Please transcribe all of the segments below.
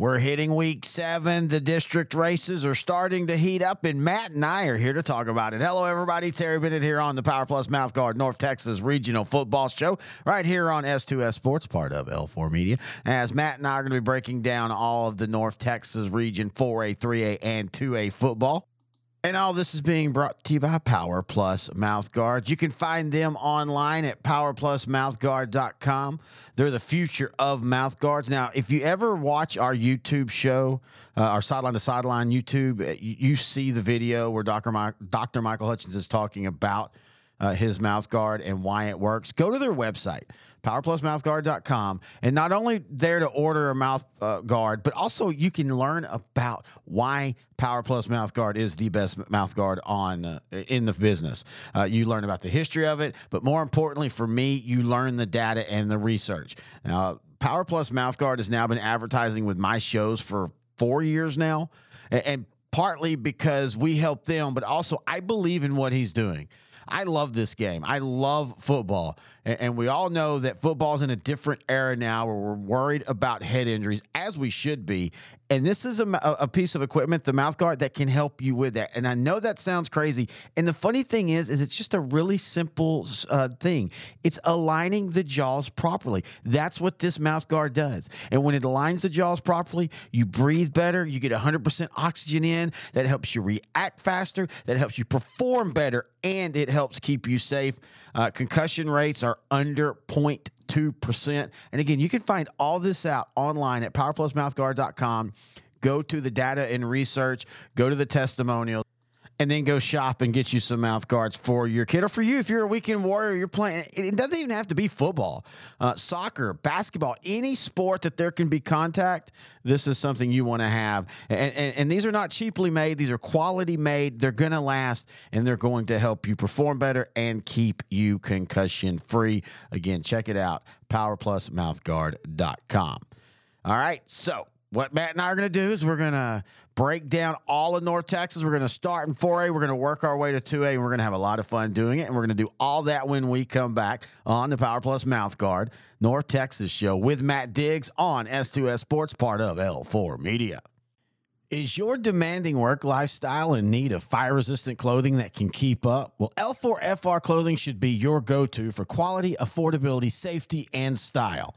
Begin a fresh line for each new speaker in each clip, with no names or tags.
We're hitting week seven. The district races are starting to heat up, and Matt and I are here to talk about it. Hello, everybody. Terry Bennett here on the Power Plus Mouthguard North Texas Regional Football Show, right here on S2S Sports, part of L4 Media. As Matt and I are going to be breaking down all of the North Texas Region 4A, 3A, and 2A football. And all this is being brought to you by Power Plus Mouthguards. You can find them online at powerplusmouthguard.com. They're the future of mouthguards. Now, if you ever watch our YouTube show, uh, our sideline to sideline YouTube, uh, you, you see the video where Dr. My, Dr. Michael Hutchins is talking about uh, his mouthguard and why it works. Go to their website powerplusmouthguard.com. And not only there to order a mouth uh, guard, but also you can learn about why Power Plus Mouth Guard is the best mouth guard on uh, in the business. Uh, you learn about the history of it, but more importantly for me, you learn the data and the research. Now, Power Plus Mouth Guard has now been advertising with my shows for four years now, and, and partly because we help them, but also I believe in what he's doing. I love this game. I love football. And, and we all know that football's in a different era now where we're worried about head injuries, as we should be. And this is a, a piece of equipment, the mouth guard, that can help you with that. And I know that sounds crazy. And the funny thing is, is it's just a really simple uh, thing. It's aligning the jaws properly. That's what this mouth guard does. And when it aligns the jaws properly, you breathe better. You get 100% oxygen in. That helps you react faster. That helps you perform better. And it helps keep you safe. Uh, concussion rates are under 0.2%. And again, you can find all this out online at powerplusmouthguard.com. Go to the data and research, go to the testimonials and then go shop and get you some mouth guards for your kid or for you if you're a weekend warrior you're playing it doesn't even have to be football uh, soccer basketball any sport that there can be contact this is something you want to have and, and, and, these are not cheaply made these are quality made they're going to last and they're going to help you perform better and keep you concussion free. Again check it out powerplusmouthguard.com all right so what Matt and I are going to do is we're going to break down all of North Texas. We're going to start in 4A. We're going to work our way to 2A, and we're going to have a lot of fun doing it. And we're going to do all that when we come back on the Power Plus Mouth Guard North Texas show with Matt Diggs on S2S Sports, part of L4 Media. Is your demanding work lifestyle in need of fire resistant clothing that can keep up? Well, L4FR clothing should be your go to for quality, affordability, safety, and style.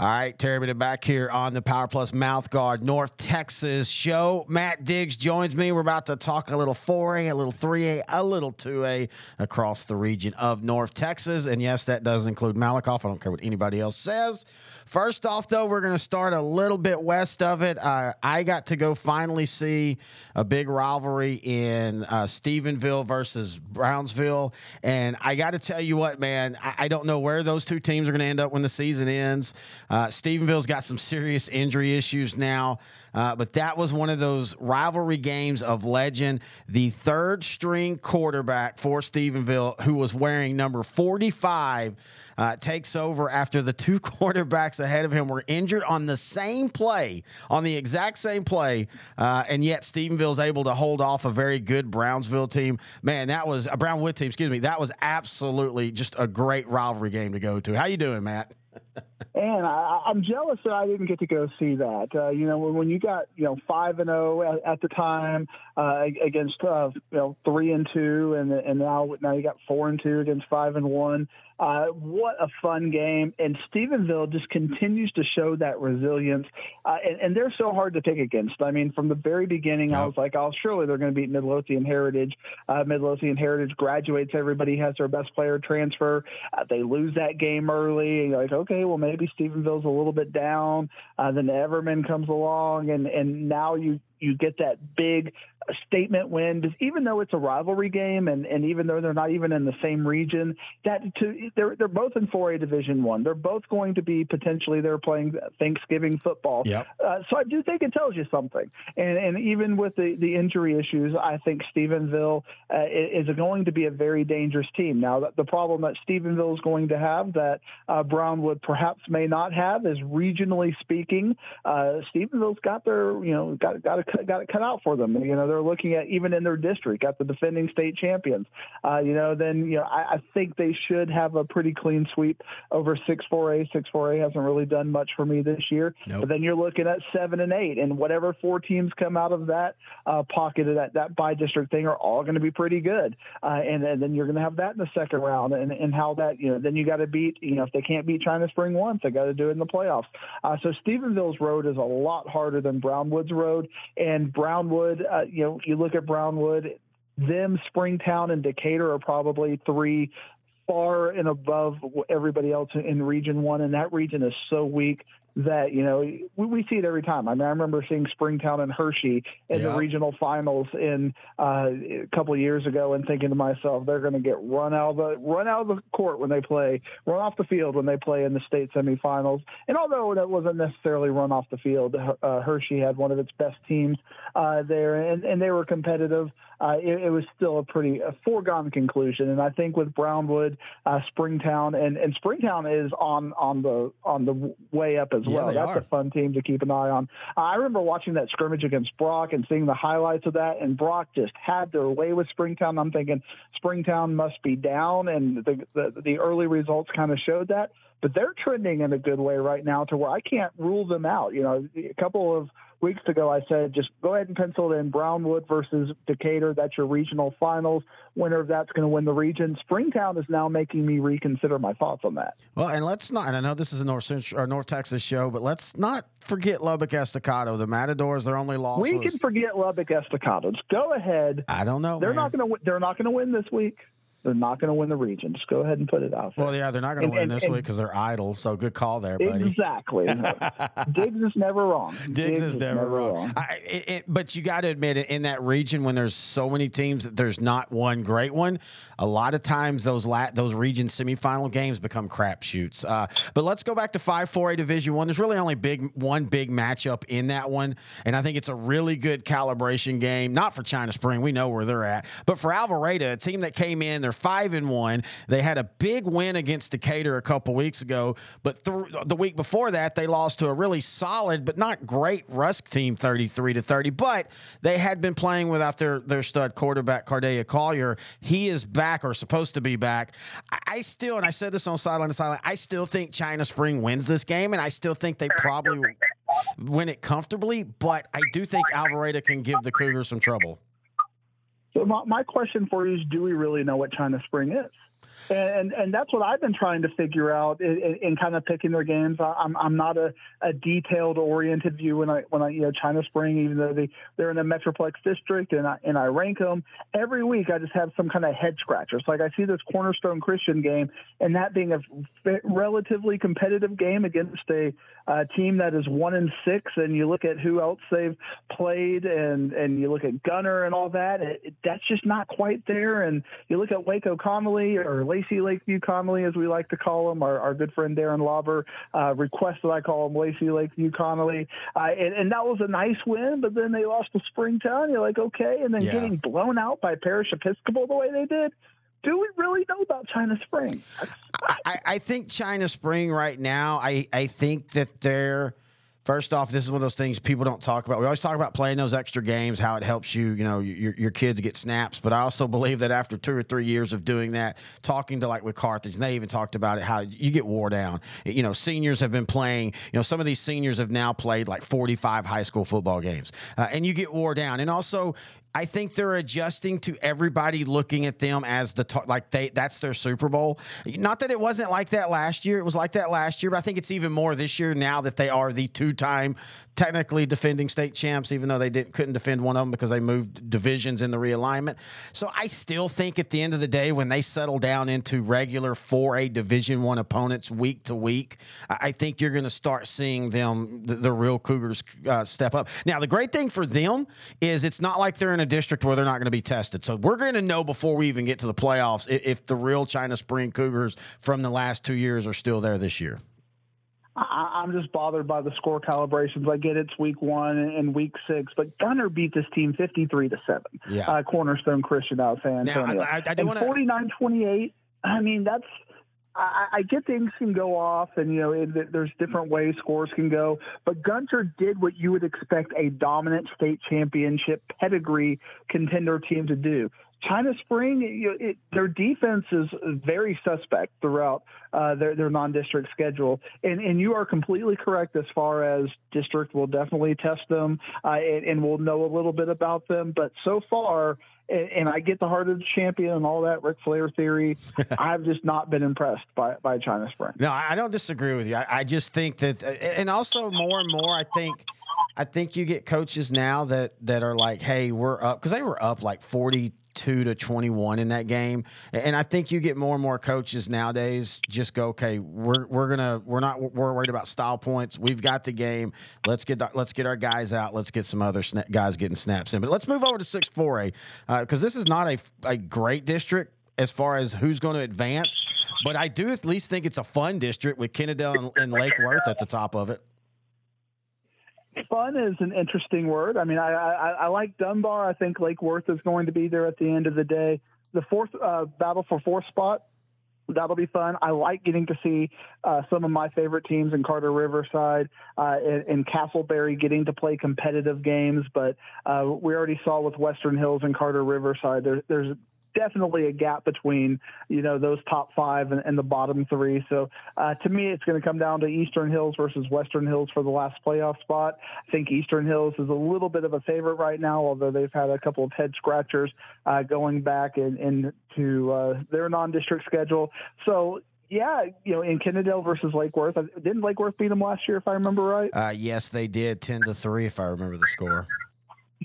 All right, Terry Bennett back here on the Power Plus Mouth Guard North Texas show. Matt Diggs joins me. We're about to talk a little 4A, a little 3A, a little 2A across the region of North Texas. And yes, that does include Malakoff. I don't care what anybody else says. First off, though, we're going to start a little bit west of it. Uh, I got to go finally see a big rivalry in uh, Stephenville versus Brownsville. And I got to tell you what, man, I, I, don't know where those two teams are going to end up when the season ends. Uh, Stephenville's got some serious injury issues now. Uh, but that was one of those rivalry games of legend. The third string quarterback for Stephenville, who was wearing number 45, uh, takes over after the two quarterbacks ahead of him were injured on the same play, on the exact same play. Uh, and yet Stephenville's able to hold off a very good Brownsville team. Man, that was a Brownwood team, excuse me. That was absolutely just a great rivalry game to go to. How you doing, Matt?
and I, I'm jealous that I didn't get to go see that. Uh, you know, when, when you got you know five and zero at, at the time uh, against uh, you know three and two, and and now now you got four and two against five and one. Uh, what a fun game. And Stephenville just continues to show that resilience. Uh, and, and, they're so hard to pick against. I mean, from the very beginning, yep. I was like, oh, surely they're going to beat Midlothian Heritage. Uh, Midlothian Heritage graduates, everybody has their best player transfer. Uh, they lose that game early. And you're like, okay, well, maybe Stephenville's a little bit down. Uh, then Everman comes along, and, and now you, you get that big statement win, even though it's a rivalry game, and, and even though they're not even in the same region, that to, they're they're both in 4A Division One. They're both going to be potentially they're playing Thanksgiving football.
Yep.
Uh, so I do think it tells you something. And and even with the the injury issues, I think Stephenville uh, is going to be a very dangerous team. Now the problem that Stephenville is going to have that uh, Brownwood perhaps may not have is regionally speaking, uh, Stephenville's got their you know got got got it cut out for them. You know they're looking at even in their district, got the defending state champions. Uh, you know, then you know I, I, think they should have a pretty clean sweep over six four A. Six four A hasn't really done much for me this year. Nope. But then you're looking at seven and eight, and whatever four teams come out of that uh, pocket of that that by district thing are all going to be pretty good. Uh, and, and, then you're going to have that in the second round, and, and how that you know then you got to beat you know if they can't beat China Spring once, they got to do it in the playoffs. Uh, so Stephenville's road is a lot harder than Brownwood's road, and Brownwood, uh, you know, you look at Brownwood, them, Springtown, and Decatur are probably three far and above everybody else in Region One, and that region is so weak that you know we, we see it every time. I mean, I remember seeing Springtown and Hershey in yeah. the regional finals in uh, a couple of years ago, and thinking to myself, they're going to get run out of the run out of the court when they play, run off the field when they play in the state semifinals. And although that wasn't necessarily run off the field, uh, Hershey had one of its best teams uh, there, and, and they were competitive. Uh, it, it, was still a pretty a foregone conclusion. And I think with Brownwood, uh, Springtown, and, and Springtown is on on the on the way up as yeah, well. That's are. a fun team to keep an eye on. I remember watching that scrimmage against Brock and seeing the highlights of that, and Brock just had their way with Springtown. I'm thinking Springtown must be down, and the the, the early results kind of showed that. But they're trending in a good way right now to where I can't rule them out. You know, a couple of weeks ago, I said just go ahead and pencil in Brownwood versus Decatur. That's your regional finals. Winner of that's going to win the region. Springtown is now making me reconsider my thoughts on that.
Well, and let's not. And I know this is a North Central or North Texas show, but let's not forget Lubbock Estacado. The Matadors, their only loss.
We
was,
can forget Lubbock Estacado. Just go ahead.
I don't know.
They're
man.
not going to. They're not going to win this week. They're not going to win the region. Just go ahead and put it out
there. Well, yeah, they're not going to win and, this and, week because they're idle. So good call there, buddy.
Exactly. Diggs is never wrong.
Diggs, Diggs is, is, never, never wrong. wrong. I, it, it, but you got to admit, in that region, when there's so many teams, there's not one great one. A lot of times, those lat those region semifinal games become crapshoots. Uh, but let's go back to five four A Division One. There's really only big one big matchup in that one, and I think it's a really good calibration game. Not for China Spring, we know where they're at, but for Alvarado, a team that came in, they're five and one. They had a big win against Decatur a couple weeks ago, but th- the week before that, they lost to a really solid but not great Rusk team, 33 to 30. But they had been playing without their their stud quarterback, Cardea Collier. He is back or supposed to be back. I, I still, and I said this on sideline to sideline, I still think China Spring wins this game, and I still think they probably win it comfortably. But I do think Alvarado can give the Cougars some trouble.
So my, my question for you is, do we really know what China Spring is? and and that's what I've been trying to figure out in, in kind of picking their games. I'm I'm not a, a detailed oriented view when I when I you know China Spring, even though they they're in the Metroplex district and I and I rank them every week. I just have some kind of head scratchers. Like I see this Cornerstone Christian game, and that being a relatively competitive game against a, a team that is one in six, and you look at who else they've played, and and you look at Gunter and all that. It, it, that's just not quite there. And you look at Waco Connally or Lacy Lakeview Connally, as we like to call him, our, our good friend Darren Lauber uh, requested I call him Lacy Lakeview Connally, Uh, and, and, that was a nice win, but then they lost to Springtown. You're like, okay. And then yeah. getting blown out by Parish Episcopal the way they did do we really know about China Spring?
I, I, think China Spring right now, I, I think that they're First off, this is one of those things people don't talk about. We always talk about playing those extra games, how it helps you, you know, your, your kids get snaps. But I also believe that after two or three years of doing that, talking to like with Carthage, and they even talked about it, how you get wore down. You know, seniors have been playing, you know, some of these seniors have now played like 45 high school football games, uh, and you get wore down. And also, I think they're adjusting to everybody looking at them as the like they that's their Super Bowl. Not that it wasn't like that last year; it was like that last year, but I think it's even more this year now that they are the two-time, technically defending state champs, even though they didn't couldn't defend one of them because they moved divisions in the realignment. So I still think at the end of the day, when they settle down into regular 4A Division One opponents week to week, I think you're going to start seeing them the, the real Cougars uh, step up. Now the great thing for them is it's not like they're in a district where they're not going to be tested. So we're going to know before we even get to the playoffs if, if, the real China Spring Cougars from the last two years are still there this year.
I, am just bothered by the score calibrations. I get it's week one and week six, but Gunter beat this team 53 to seven.
Yeah.
Uh, Cornerstone Christian out San Antonio.
Now, I, I, I do want
49 28. I mean, that's I, I get things can go off, and you know it, there's different ways scores can go. But Gunter did what you would expect a dominant state championship pedigree contender team to do. China Spring, you know, it, their defense is very suspect throughout uh, their, their non-district schedule, and and you are completely correct as far as district will definitely test them, uh, and, and we'll know a little bit about them. But so far, and, and I get the heart of the champion and all that Ric Flair theory. I've just not been impressed by, by China Spring.
No, I don't disagree with you. I, I just think that, and also more and more, I think. I think you get coaches now that that are like, "Hey, we're up," because they were up like forty 22 to 21 in that game. And I think you get more and more coaches nowadays just go, okay, we're we're gonna we're not we're worried about style points. We've got the game. Let's get let's get our guys out. Let's get some other sna- guys getting snaps in. But let's move over to six four A because uh, this is not a a great district as far as who's going to advance, but I do at least think it's a fun district with Kennedale and, and Lake Worth at the top of it
fun is an interesting word. I mean, I, I, I like Dunbar. I think Lake Worth is going to be there at the end of the day. The fourth uh, battle for fourth spot, that'll be fun. I like getting to see uh, some of my favorite teams in Carter Riverside uh, and, and, Castleberry getting to play competitive games. But uh, we already saw with Western Hills and Carter Riverside, there, there's definitely a gap between you know those top five and, and the bottom three. So uh, to me, it's going to come down to Eastern Hills versus Western Hills for the last playoff spot. I think Eastern Hills is a little bit of a favorite right now, although they've had a couple of head scratchers uh, going back in, into uh, their non-district schedule. So yeah, you know, in Kennedale versus Lake Worth, didn't Lake Worth beat them last year, if I remember right?
Uh, yes, they did, ten to three, if I remember the score.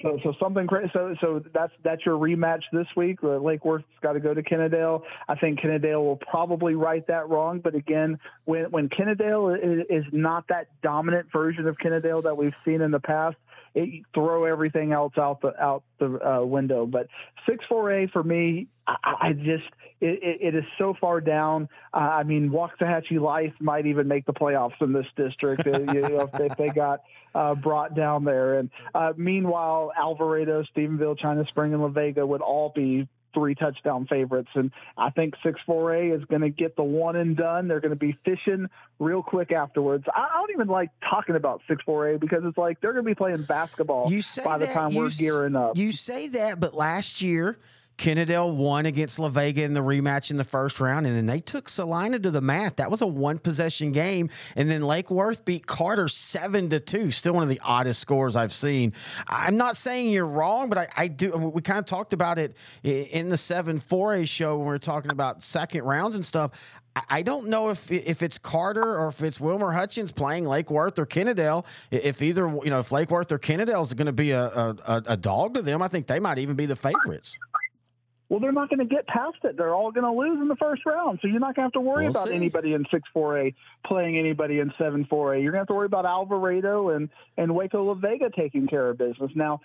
So, so something crazy. So, so that's that's your rematch this week. Uh, Lake Worth's got to go to Kennedale. I think Kennedale will probably right that wrong. But again, when when Kennedale is, is not that dominant version of Kennedale that we've seen in the past, it, throw everything else out the out the uh, window. But six four A for me, I, I just it, it is so far down. Uh, I mean, Waxahachie Life might even make the playoffs in this district uh, you know, if, if, they got uh, brought down there. And uh, meanwhile, Alvarado, Stephenville, China Spring, and La Vega would all be three touchdown favorites. And I think 6 4A is going to get the one and done. They're going to be fishing real quick afterwards. I don't even like talking about 6 4A because it's like they're going to be playing basketball by the time we're gearing up.
You say that, but last year, Kennedale won against La Vega in the rematch in the first round, and then they took Salina to the mat. That was a one possession game, and then Lake Worth beat Carter seven to two. Still one of the oddest scores I've seen. I'm not saying you're wrong, but I, I do. We kind of talked about it in the seven four A show when we were talking about second rounds and stuff. I don't know if if it's Carter or if it's Wilmer Hutchins playing Lake Worth or Kennedale. If either you know if Lake Worth or Kennedale is going to be a, a, a dog to them, I think they might even be the favorites.
Well, they're not going to get past it. They're all going to lose in the first round. So you're not going to have to worry we'll about see. anybody in 6 4A playing anybody in 7 4A. You're going to have to worry about Alvarado and, and Waco La Vega taking care of business. Now,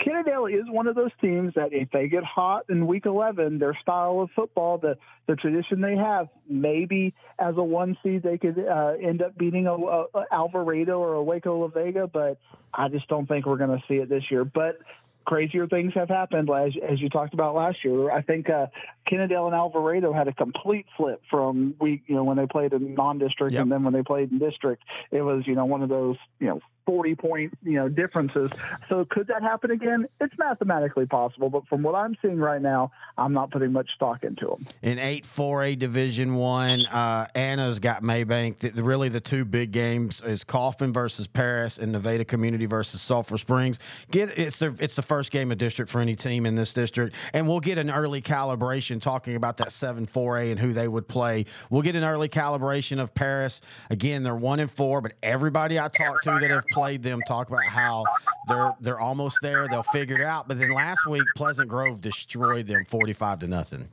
Kennedale is one of those teams that if they get hot in week 11, their style of football, the, the tradition they have, maybe as a one seed, they could uh, end up beating a, a, Alvarado or a Waco La Vega, but I just don't think we're going to see it this year. But crazier things have happened as, as you talked about last year. I think uh, Kennedale and Alvarado had a complete flip from week, you know, when they played in non-district yep. and then when they played in district, it was, you know, one of those, you know, 40 point, you know, differences. So could that happen again? It's mathematically possible, but from what I'm seeing right now, I'm not putting much stock into them.
In 8-4A Division 1, uh, Anna's got Mabank. The, really the two big games is Kaufman versus Paris and the Nevada Community versus Sulphur Springs. Get it's the it's the first game of district for any team in this district and we'll get an early calibration talking about that 7-4A and who they would play. We'll get an early calibration of Paris. Again, they're 1 and 4, but everybody I talked to that have played them talk about how they're they're almost there. They'll figure it out. But then last week, Pleasant Grove destroyed them forty-five to nothing.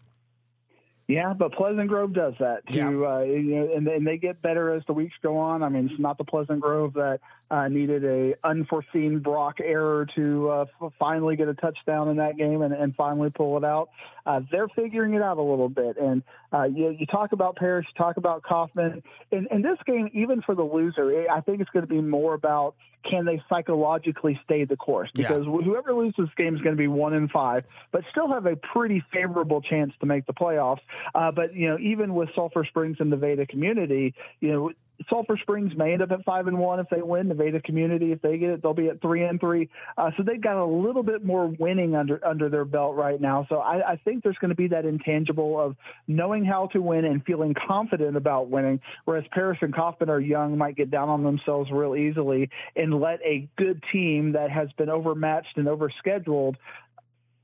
Yeah, but Pleasant Grove does that too. Yeah. Uh, you know, and, and they get better as the weeks go on. I mean, it's not the Pleasant Grove that uh, needed a unforeseen Brock error to uh, f- finally get a touchdown in that game and, and finally pull it out. Uh, they're figuring it out a little bit. And uh, you, you talk about Paris, you talk about Kaufman. In, in this game, even for the loser, I think it's going to be more about can they psychologically stay the course? Because yeah. whoever loses this game is going to be one in five, but still have a pretty favorable chance to make the playoffs. Uh, but you know, even with Sulphur Springs and the Veda community, you know, Sulphur Springs may end up at five and one if they win. Nevada Community, if they get it, they'll be at three and three. Uh, so they've got a little bit more winning under under their belt right now. So I, I think there's going to be that intangible of knowing how to win and feeling confident about winning. Whereas Paris and Kaufman are young, might get down on themselves real easily and let a good team that has been overmatched and overscheduled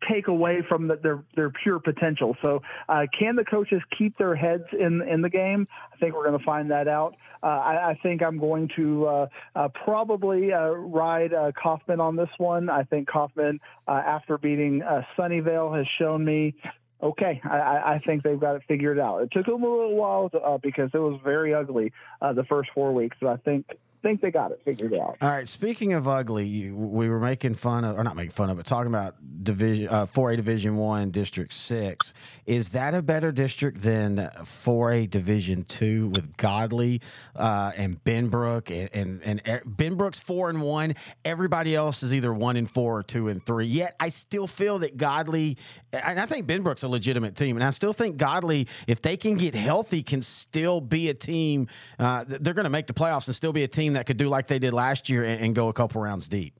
take away from the, their their pure potential. So, uh, can the coaches keep their heads in in the game? I think we're going to find that out. Uh, I, I, think I'm going to uh, uh probably uh, ride uh, Kaufman on this one. I think Kaufman, after beating Sunnyvale, has shown me okay, I, I, think they've got it figured out. It took them a little while to, because it was very ugly the first four weeks, but I think think they got it figured out.
All right. Speaking of ugly, we were making fun of, or not making fun of, but talking about division uh, 4A Division One District Six. Is that a better district than 4A Division Two with Godley uh, and Benbrook and, and and Benbrook's four and one. Everybody else is either one and four or two and three. Yet I still feel that Godley, and I think Benbrook's a legitimate team, and I still think Godley, if they can get healthy, can still be a team. Uh, they're going to make the playoffs and still be a team that could do like they did last year and, and go a couple rounds deep.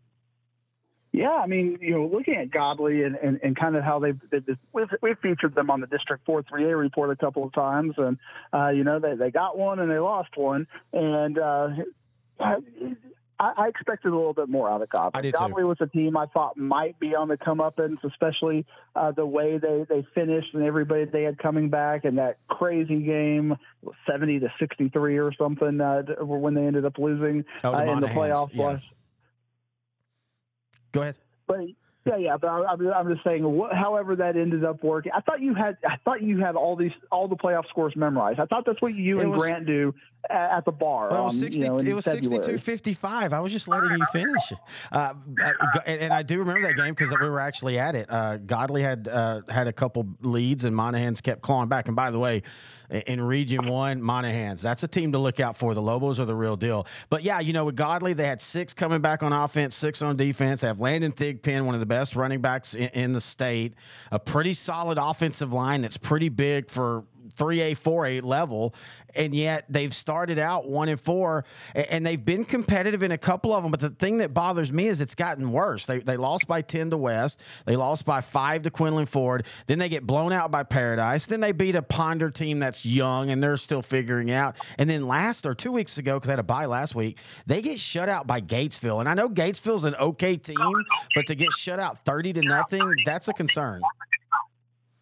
Yeah, I mean, you know, looking at Godley and, and, and kind of how they've, they've we've, we've featured them on the District 4 3A report a couple of times, and uh, you know they they got one and they lost one, and uh, I, I expected a little bit more out of Godley. Godley was a team I thought might be on the come up, comeuppance, especially uh, the way they, they finished and everybody they had coming back and that crazy game, 70 to 63 or something, uh, when they ended up losing uh, in the playoffs. Yeah.
Go ahead.
But yeah, yeah, but I, am just saying. however, that ended up working. I thought you had. I thought you had all these all the playoff scores memorized. I thought that's what you it and was, Grant do at, at the bar.
Well, 60, you know, it was 62-55. I was just letting you finish. Uh, and, and, I do remember that game because we were actually at it. Uh, Godley had uh, had a couple leads, and Monahans kept clawing back. And by the way, in Region One, Monahans. That's a team to look out for. The Lobos are the real deal. But yeah, you know, with Godley, they had six coming back on offense, six on defense. They have Landon Thigpen, one of the best running backs in, in the state. A pretty solid offensive line that's pretty big for 3A, 4A level, and yet they've started out one and four, and they've been competitive in a couple of them. But the thing that bothers me is it's gotten worse. They, they lost by 10 to West, they lost by five to Quinlan Ford, then they get blown out by Paradise, then they beat a Ponder team that's young and they're still figuring out. And then last or two weeks ago, because they had a bye last week, they get shut out by Gatesville. And I know Gatesville's an okay team, but to get shut out 30 to nothing, that's a concern.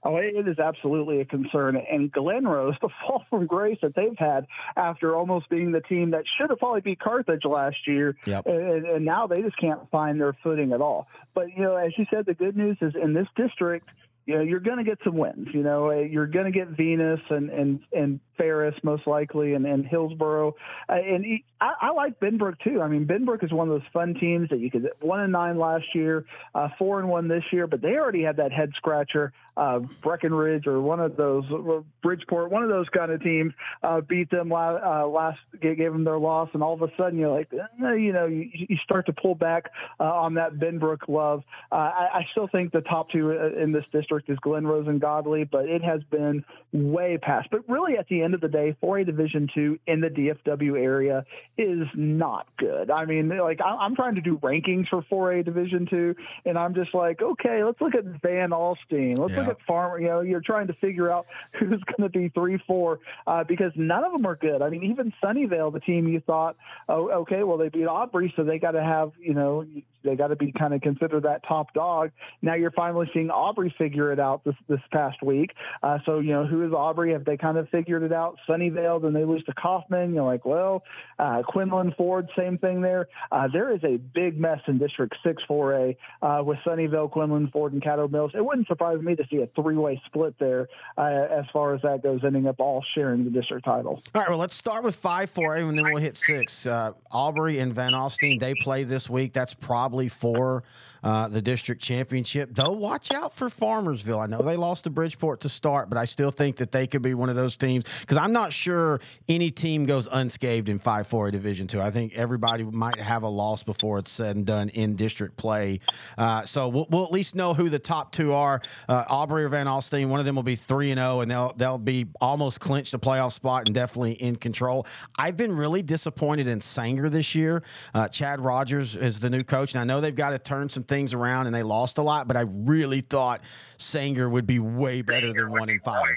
Oh, it is absolutely a concern. And Glen Rose, the fall from grace that they've had after almost being the team that should have probably beat Carthage last year, yep. and, and now they just can't find their footing at all. But you know, as you said, the good news is in this district – you know, you're going to get some wins. You know, uh, you're going to get Venus and and and Ferris most likely, and, and Hillsboro, uh, and he, I, I, like Benbrook too. I mean, Benbrook is one of those fun teams that you could one and nine last year, uh, four and one this year, but they already had that head scratcher. Uh, Breckenridge or one of those uh, Bridgeport, one of those kind of teams uh, beat them la- last, gave them their loss, and all of a sudden you're like, eh, you know, you, you start to pull back on that Benbrook love. I, I, still think the top two in this district district is Glen Rose and Godley, but it has been way past. But really, at the end of the day, 4A Division two in the DFW area is not good. I mean, like I'm trying to do rankings for 4A Division two, and I'm just like, okay, let's look at Van Alstyne. Let's yeah. look at Farmer. You know, you're trying to figure out who's going to be three, four, uh, because none of them are good. I mean, even Sunnyvale, the team you thought, oh, okay, well they beat Aubrey, so they got to have, you know, they got to be kind of considered that top dog. Now you're finally seeing Aubrey figure it out this this past week. Uh, so you know who is Aubrey? Have they kind of figured it out? Sunnyvale, then they lose to Kaufman. You're like, well, uh, Quinlan Ford, same thing there. Uh, there is a big mess in District Six 4A uh, with Sunnyvale, Quinlan Ford, and Caddo Mills. It wouldn't surprise me to see a three way split there uh, as far as that goes, ending up all sharing the district title.
All right, well let's start with five 4A and then we'll hit six. Uh, Aubrey and Van Alstyne they play this week. That's probably for uh, the district championship. Though, watch out for Farmersville. I know they lost to Bridgeport to start, but I still think that they could be one of those teams because I'm not sure any team goes unscathed in 5 4 Division two. I think everybody might have a loss before it's said and done in district play. Uh, so we'll, we'll, at least know who the top two are. Uh, Aubrey or Van Alstyne, one of them will be 3 and 0, and they'll, they'll be almost clinched a playoff spot and definitely in control. I've been really disappointed in Sanger this year. Uh, Chad Rogers is the new coach, and I know they've got to turn some things around, and they lost a lot. But I really thought Sanger would be way better than one in five.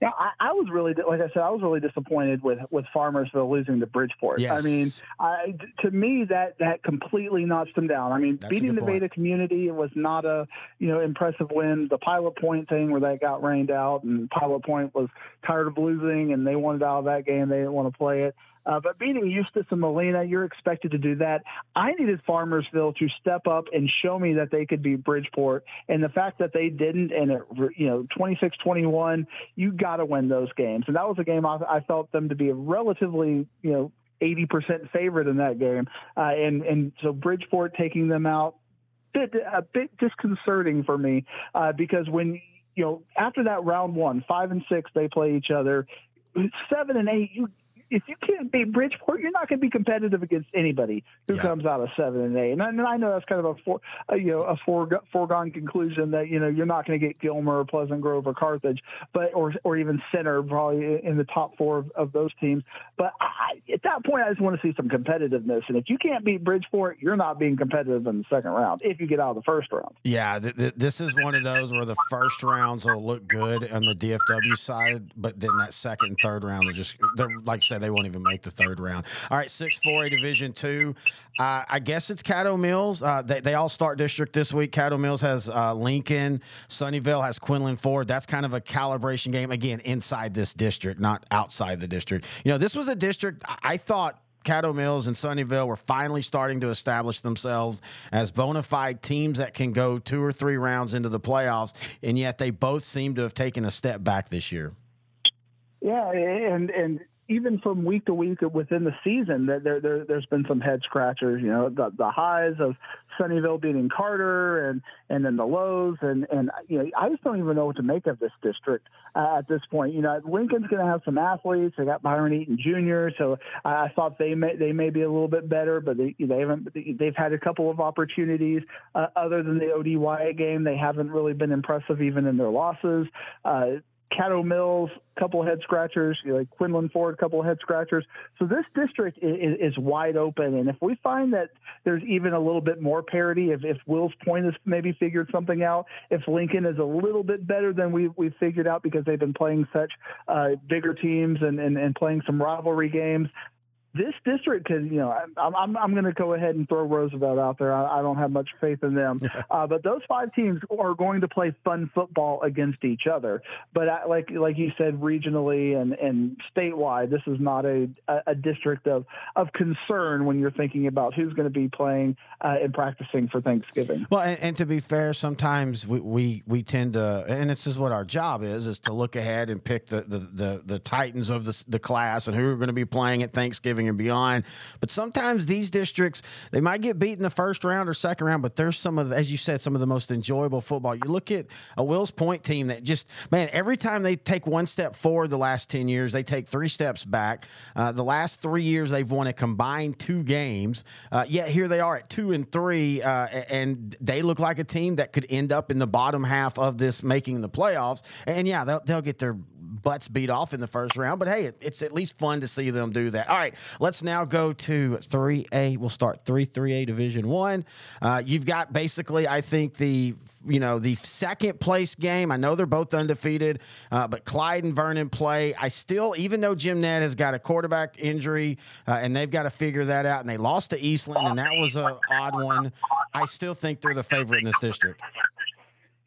Yeah, I, I, was really, like I said, I was really disappointed with with Farmersville losing to Bridgeport. Yes. I mean, I, to me that that completely notched them down. I mean, That's beating the Beta community was not a you know impressive win. The Pilot Point thing where they got rained out, and Pilot Point was tired of losing, and they wanted out of that game. They didn't want to play it. Uh, but beating Eustace and Molina, you're expected to do that. I needed Farmersville to step up and show me that they could be Bridgeport. And the fact that they didn't, and it, you know, 26 21, you got to win those games. And that was a game I, I felt them to be a relatively, you know, 80% favorite in that game. Uh, and, and so Bridgeport taking them out, bit, a bit disconcerting for me uh, because when, you know, after that round one, five and six, they play each other. Seven and eight, you if you can't beat Bridgeport, you're not going to be competitive against anybody who yeah. comes out of seven and eight. And I, and I know that's kind of a for, a, you know a foregone conclusion that you know you're not going to get Gilmer or Pleasant Grove or Carthage, but or or even Center probably in the top four of, of those teams. But I, at that point, I just want to see some competitiveness. And if you can't beat Bridgeport, you're not being competitive in the second round if you get out of the first round.
Yeah, th- th- this is one of those where the first rounds will look good on the DFW side, but then that second and third round are just they're like I said they won't even make the third round. All right, six four A Division two. Uh, I guess it's Caddo Mills. Uh, they they all start district this week. Caddo Mills has uh, Lincoln. Sunnyvale has Quinlan Ford. That's kind of a calibration game again inside this district, not outside the district. You know, this was a district I thought Caddo Mills and Sunnyvale were finally starting to establish themselves as bona fide teams that can go two or three rounds into the playoffs, and yet they both seem to have taken a step back this year.
Yeah, and and even from week to week within the season, there, there has been some head scratchers. You know, the, the highs of Sunnyvale beating Carter, and and then the lows, and and you know, I just don't even know what to make of this district uh, at this point. You know, Lincoln's going to have some athletes. They got Byron Eaton Jr., so I thought they may they may be a little bit better, but they they haven't they've had a couple of opportunities uh, other than the ODY game. They haven't really been impressive even in their losses. Uh, Caddo Mills, couple head scratchers, like Quinlan Ford, couple head scratchers. So this district is, is, wide open, and if we find that there's even a little bit more parity, if, if Wills Point has maybe figured something out, if Lincoln is a little bit better than we we've figured out because they've been playing such uh, bigger teams and, and, and playing some rivalry games, this district because you know I'm I'm, I'm going to go ahead and throw Roosevelt out there. I, I don't have much faith in them, uh, but those five teams are going to play fun football against each other. But I, like like you said, regionally and and statewide, this is not a a, district of of concern when you're thinking about who's going to be playing uh, and practicing for Thanksgiving.
Well, and, and, to be fair, sometimes we, we we tend to, and this is what our job is, is to look ahead and pick the the the, the titans of the the class and who are going to be playing at Thanksgiving Thanksgiving and beyond. But sometimes these districts they might get beat in the first round or second round, but there's some of, the, as you said, some of the most enjoyable football. You look at a Wills Point team that just man, every time they take one step forward, the last ten years they take three steps back. Uh, the last three years they've won a combined two games. Uh, yet here they are at two and three, uh, and they look like a team that could end up in the bottom half of this, making the playoffs. And yeah, they'll, they'll get their butts beat off in the first round, but hey, it, it's at least fun to see them do that. All right, let's now go to 3A. We'll start 3 3A Division 1. Uh, you've got basically, I think, the you know the second place game. I know they're both undefeated, uh, but Clyde and Vernon play. I still, even though Jim Ned has got a quarterback injury uh, and they've got to figure that out, and they lost to Eastland, and that was an odd one. I still think they're the favorite in this district.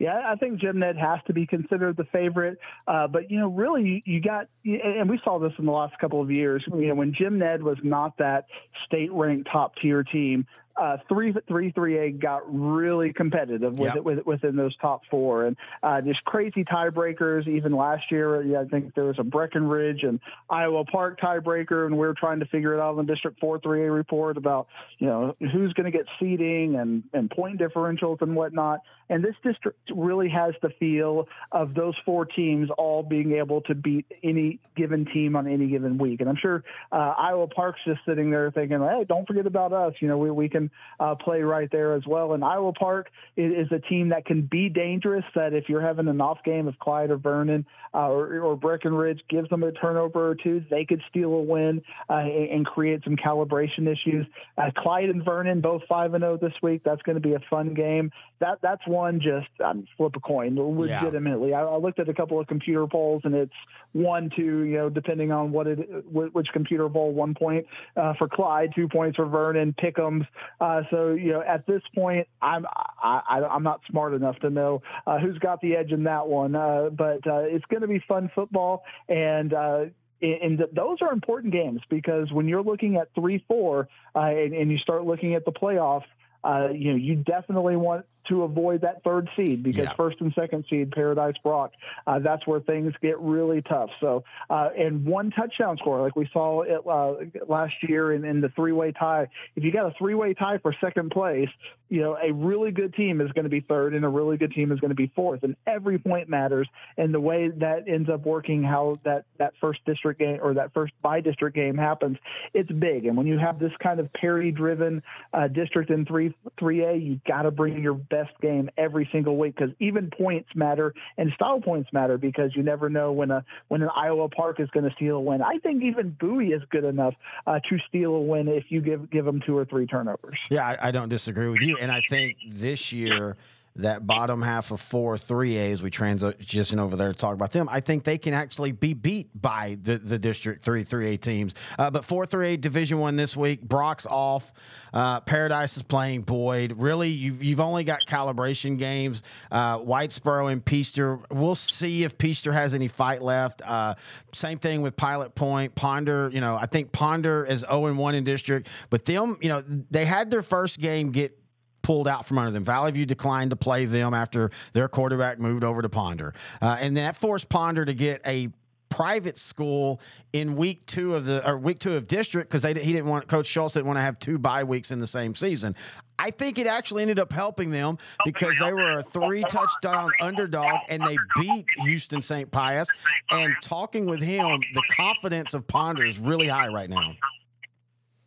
Yeah, I think Jim Ned has to be considered the favorite. Uh, but you know, really, you got, and we saw this in the last couple of years. You know, when Jim Ned was not that state-ranked top-tier team, uh, three three three A got really competitive with
Yep.
it with, within those top four, and uh, just crazy tiebreakers. Even last year, yeah, I think there was a Breckenridge and Iowa Park tiebreaker, and we are trying to figure it out in the District Four three A report about you know who's going to get seeding and and point differentials and whatnot. And this district really has the feel of those four teams all being able to beat any given team on any given week. And I'm sure uh, Iowa Park's just sitting there thinking, hey, don't forget about us. You know, we, we can uh, play right there as well. And Iowa Park is, is a team that can be dangerous. That if you're having an off game of Clyde or Vernon uh, or, or Breckenridge gives them a turnover or two, they could steal a win uh, and, and create some calibration issues. Uh, Clyde and Vernon both five and zero this week. That's going to be a fun game. That that's one just um, flip a coin legitimately. I, I looked at a couple of computer polls and it's one two you know depending on what it wh- which computer poll one point uh, for Clyde, two points for Vernon, Pickums. Uh, so you know at this point I'm I, I, I'm not smart enough to know uh, who's got the edge in that one. Uh, but uh, it's going to be fun football and. Uh, and those are important games because when you're looking at three, four, uh, and, and you start looking at the playoff, uh, you know, you definitely want to avoid that third seed because
Yeah.
first and second seed, Paradise Brock, uh, that's where things get really tough. So, uh, and one touchdown score, like we saw it uh, last year in, in the three way tie. If you got a three way tie for second place, you know, a really good team is going to be third and a really good team is going to be fourth. And every point matters. And the way that ends up working, how that, that first district game or that first by district game happens, it's big. And when you have this kind of parity driven uh, district in 3 3A, you got to bring your best game every single week because even points matter and style points matter because you never know when a when an Iowa Park is going to steal a win. I think even Bowie is good enough uh, to steal a win if you give give them two or three turnovers.
Yeah, I, I don't disagree with you. And I think this year, that bottom half of four three A's, we transition over there to talk about them. I think they can actually be beat by the, the District three three A teams. Uh, but four three A Division one this week, Brock's off. Uh, Paradise is playing Boyd. Really, you've, you've only got calibration games. Uh, Whitesboro and Peaster. We'll see if Peaster has any fight left. Uh, same thing with Pilot Point. Ponder, you know, I think Ponder is 0 1 in district, but them, you know, they had their first game get pulled out from under them. Valley View declined to play them after their quarterback moved over to Ponder. Uh, and that forced Ponder to get a private school in week two of the or week two of district because they he didn't want coach Schultz didn't want to have two bye weeks in the same season. I think it actually ended up helping them because they were a three touchdown underdog and they beat Houston St. Pius. And talking with him, the confidence of Ponder is really high right now.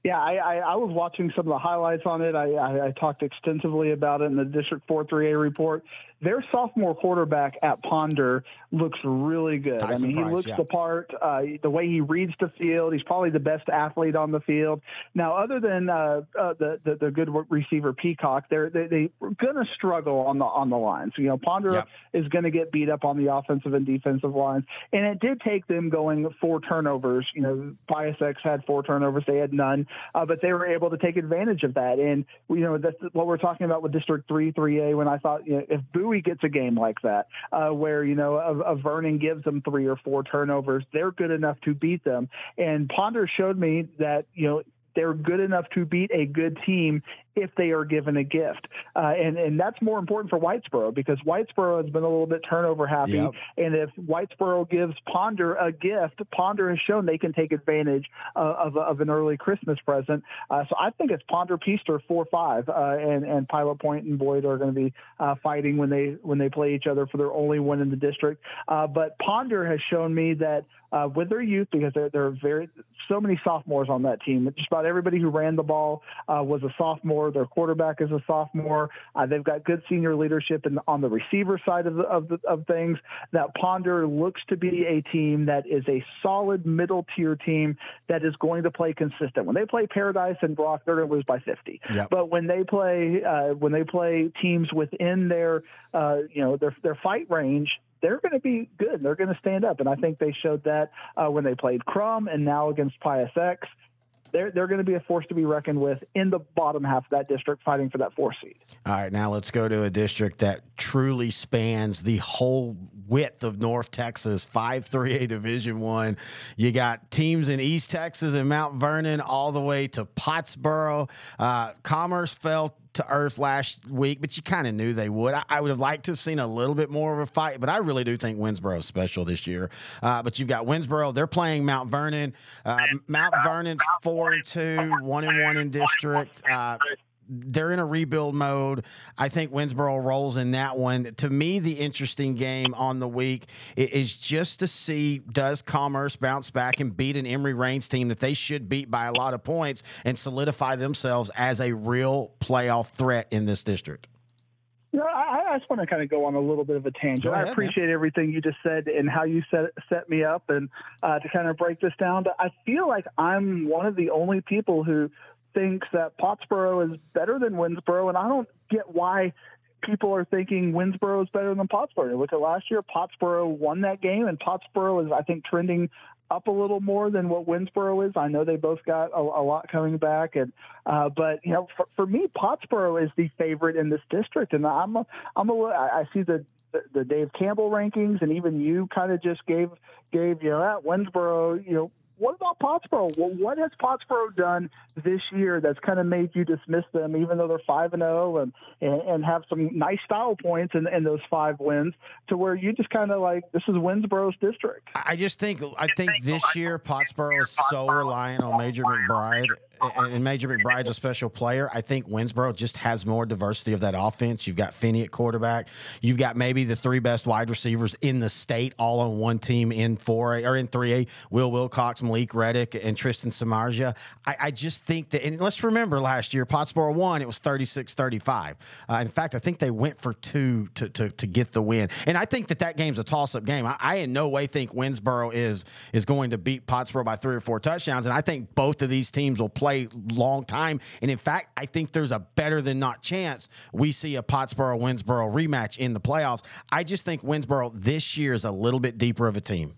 Yeah, I, I, I was watching some of the highlights on it. I, I, I talked extensively about it in the District 4 3A report. Their sophomore quarterback at Ponder looks really good.
Tyson
I mean, he
Price,
looks
yeah.
the part. Uh, the way he reads the field, he's probably the best athlete on the field. Now, other than uh, uh, the, the the good receiver Peacock, they're they, they're going to struggle on the on the lines. You know, Ponder
Yep.
is going to get beat up on the offensive and defensive lines, and it did take them going four turnovers. You know, Pius X had four turnovers; they had none, uh, but they were able to take advantage of that. And you know, that's what we're talking about with District Three, Three A. When I thought, you know, if Bowie gets a game like that, uh, where you know, a, a Vernon gives them three or four turnovers, they're good enough to beat them. And Ponder showed me that you know they're good enough to beat a good team if they are given a gift. Uh, and, and that's more important for Whitesboro because Whitesboro has been a little bit turnover happy. Yep. And if Whitesboro gives Ponder a gift, Ponder has shown they can take advantage uh, of, of an early Christmas present. Uh, so I think it's Ponder Peaster 4 5. Uh, and, and Pilot Point and Boyd are going to be uh, fighting when they when they play each other for their only win in the district. Uh, but Ponder has shown me that uh, with their youth because there, there are very so many sophomores on that team. Just about everybody who ran the ball uh, was a sophomore. Their quarterback is a sophomore. Uh, they've got good senior leadership in, on the receiver side of, the, of, the, of things. That Ponder looks to be a team that is a solid middle tier team that is going to play consistent. When they play Paradise and Brock, they're going to lose by 50. Yep. But when they play uh, when they play teams within their uh, you know their their fight range, they're going to be good. They're going to stand up, and I think they showed that uh, when they played Krum and now against Pius X. They're, they're going to be a force to be reckoned with in the bottom half of that district fighting for that four seed.
All right, now let's go to a district that truly spans the whole width of North Texas, 5-3A Division 1. You got teams in East Texas and Mount Vernon all the way to Pottsboro. Uh, Commerce fell to earth last week, but you kind of knew they would. I, I, would have liked to have seen a little bit more of a fight, but I really do think Winnsboro is special this year. Uh, but you've got Winnsboro; they're playing Mount Vernon. Uh, Mount Vernon's four and two, one and one in district. They're in a rebuild mode. I think Winnsboro rolls in that one. To me, the interesting game on the week is just to see does Commerce bounce back and beat an Emory Rains team that they should beat by a lot of points and solidify themselves as a real playoff threat in this district.
You know, I, I just want to kind of go on a little bit of a tangent. Ahead, I appreciate man. everything you just said and how you set set me up and uh, to kind of break this down. But I feel like I'm one of the only people who thinks that Pottsboro is better than Winnsboro, and I don't get why people are thinking Winnsboro is better than Pottsboro. Look at last year, Pottsboro won that game, and Pottsboro is, I think, trending up a little more than what Winnsboro is. I know they both got a, a lot coming back, and uh, but you know, for, for, me, Pottsboro is the favorite in this district, and I'm a, I'm a, I see the the Dave Campbell rankings, and even you kind of just gave gave you know that Winnsboro, you know, what about Pottsboro? Well, what has Pottsboro done this year that's kind of made you dismiss them, even though they're five and zero oh and and have some nice style points in, in those five wins, to where you just kind of like this is Winnsboro's district.
I just think I think this year Pottsboro is so reliant on Major McBride and Major McBride's a special player. I think Winnsboro just has more diversity of that offense. You've got Finney at quarterback. You've got maybe the three best wide receivers in the state all on one team in 4A or in 3A. Will Wilcox, Malik Reddick, and Tristan Samarja. I, I, just think that, and let's remember last year, Pottsboro won, it was 36 35. Uh, in fact, I think they went for two to, to, to get the win. And I think that that game's a toss up game. I, I in no way think Winnsboro is, is going to beat Pottsboro by three or four touchdowns. And I think both of these teams will play play long time. And in fact, I think there's a better than not chance we see a Pottsboro Winnsboro rematch in the playoffs. I just think Winnsboro this year is a little bit deeper of a team.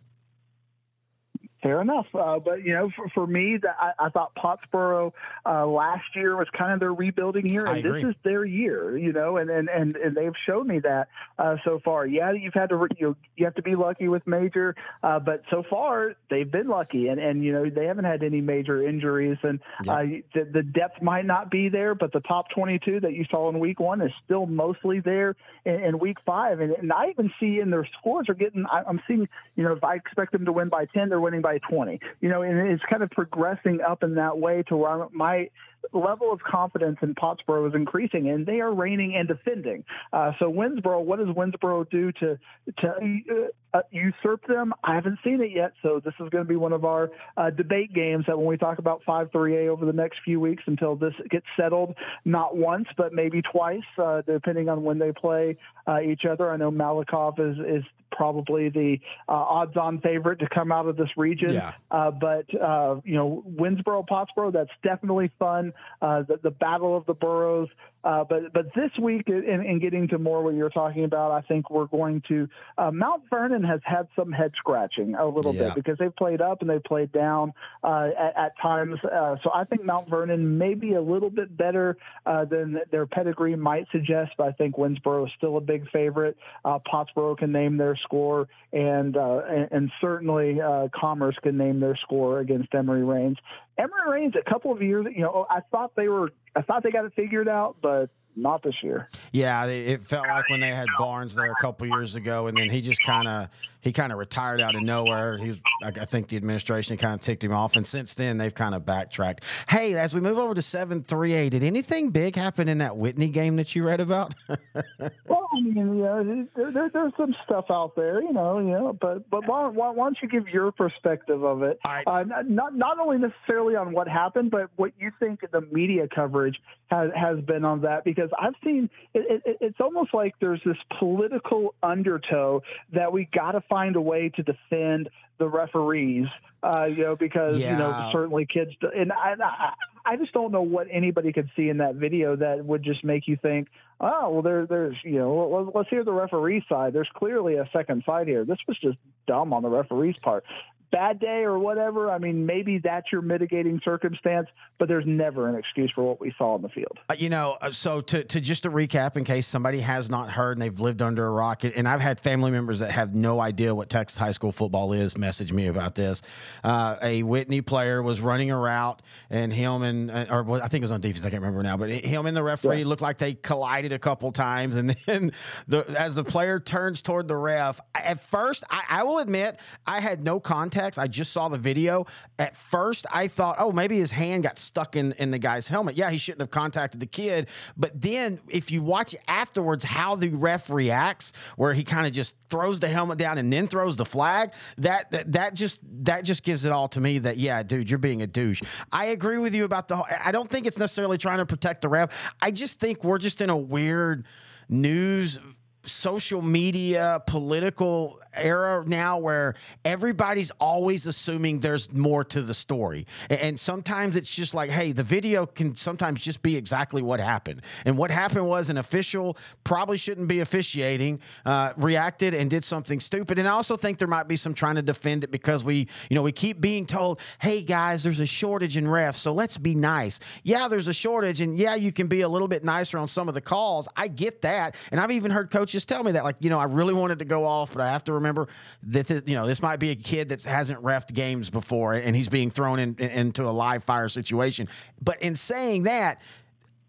Fair enough. Uh, but, you know, for, for me, that I, I thought Pottsboro uh, last year was kind of their rebuilding year, and this is their year, you know, and, and, and, and they've shown me that uh, so far. Yeah, you've had to, you, know, you have to be lucky with major, uh, but so far they've been lucky, and, and, you know, they haven't had any major injuries, and uh, the, the depth might not be there, but the top 22 that you saw in week one is still mostly there in, in week five. And, and I even see in their scores are getting, I, I'm seeing, you know, if I expect them to win by 10, they're winning by 20. You know, and it's kind of progressing up in that way to where my level of confidence in Pottsboro is increasing, and they are reigning and defending. Uh, so Winnsboro, what does Winnsboro do to to uh, usurp them? I haven't seen it yet, so this is going to be one of our uh, debate games that when we talk about 5-3A over the next few weeks until this gets settled, not once but maybe twice, uh, depending on when they play uh, each other. I know Malakoff is is probably the uh, odds-on favorite to come out of this region. Yeah. Uh, but uh, you know, Winnsboro, Pottsboro, that's definitely fun. Uh, the, the, battle of the boroughs. Uh, but but this week, uh, in, in, getting to more what you're talking about, I think we're going to uh, Mount Vernon has had some head scratching a little yeah. bit because they've played up and they've played down uh, at, at, times. Uh, so I think Mount Vernon may be a little bit better than their pedigree might suggest. But I think Winnsboro is still a big favorite. Pottsboro can name their score, and and, and, certainly Commerce can name their score against Emory Rains. Emory Rains, a couple of years, you know, I thought they were, I thought they got it figured out, but not this year.
Yeah, it felt like when they had Barnes there a couple years ago, and then he just kind of he kind of retired out of nowhere. He's I think the administration kind of ticked him off, and since then they've kind of backtracked. Hey, as we move over to seven three eight, did anything big happen in that Whitney game that you read about?
well, I mean, you know, there, there, there's some stuff out there, you know, you know, but but why, why, why don't you give your perspective of it?
Right.
Uh, not not only necessarily on what happened, but what you think the media coverage has has been on that because because I've seen it, it, it's almost like there's this political undertow that we got to find a way to defend the referees, uh, you know, because yeah. you know certainly kids and I, I, I just don't know what anybody could see in that video that would just make you think, oh well, there there's you know let's hear the referee side. There's clearly a second side here. This was just dumb on the referee's part bad day or whatever, I mean, maybe that's your mitigating circumstance, but there's never an excuse for what we saw in the field.
Uh, you know, uh, so to, to just to recap, in case somebody has not heard and they've lived under a rock, and I've had family members that have no idea what Texas high school football is message me about this. Uh, a Whitney player was running a route, and him and, uh, or I think it was on defense, I can't remember now, but him and the referee yeah. looked like they collided a couple times. And then the, as the player turns toward the ref, at first, I, I will admit, I had no contact context. I just saw the video. At first, I thought, oh, maybe his hand got stuck in, in the guy's helmet. Yeah, he shouldn't have contacted the kid. But then if you watch afterwards how the ref reacts, where he kind of just throws the helmet down and then throws the flag, that, that that just that just gives it all to me that yeah, dude, you're being a douche. I agree with you about the I don't think it's necessarily trying to protect the ref. I just think we're just in a weird news social media political era now where everybody's always assuming there's more to the story. And sometimes it's just like, hey, the video can sometimes just be exactly what happened. And what happened was an official probably shouldn't be officiating, uh, reacted and did something stupid. And I also think there might be some trying to defend it because we, you know, we keep being told, hey, guys, there's a shortage in refs. So let's be nice. Yeah, there's a shortage. And yeah, you can be a little bit nicer on some of the calls. I get that. And I've even heard coaches tell me that, like, you know, I really wanted to go off, but I have to remember remember that this, you know this might be a kid that hasn't refed games before and he's being thrown in, in, into a live fire situation. But in saying that,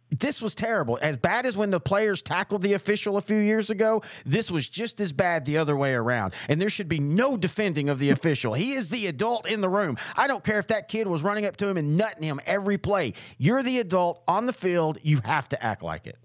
this was terrible. As bad as when the players tackled the official a few years ago, this was just as bad the other way around. And there should be no defending of the official. He is the adult in the room. I don't care if that kid was running up to him and nutting him every play. You're the adult on the field. You have to act like it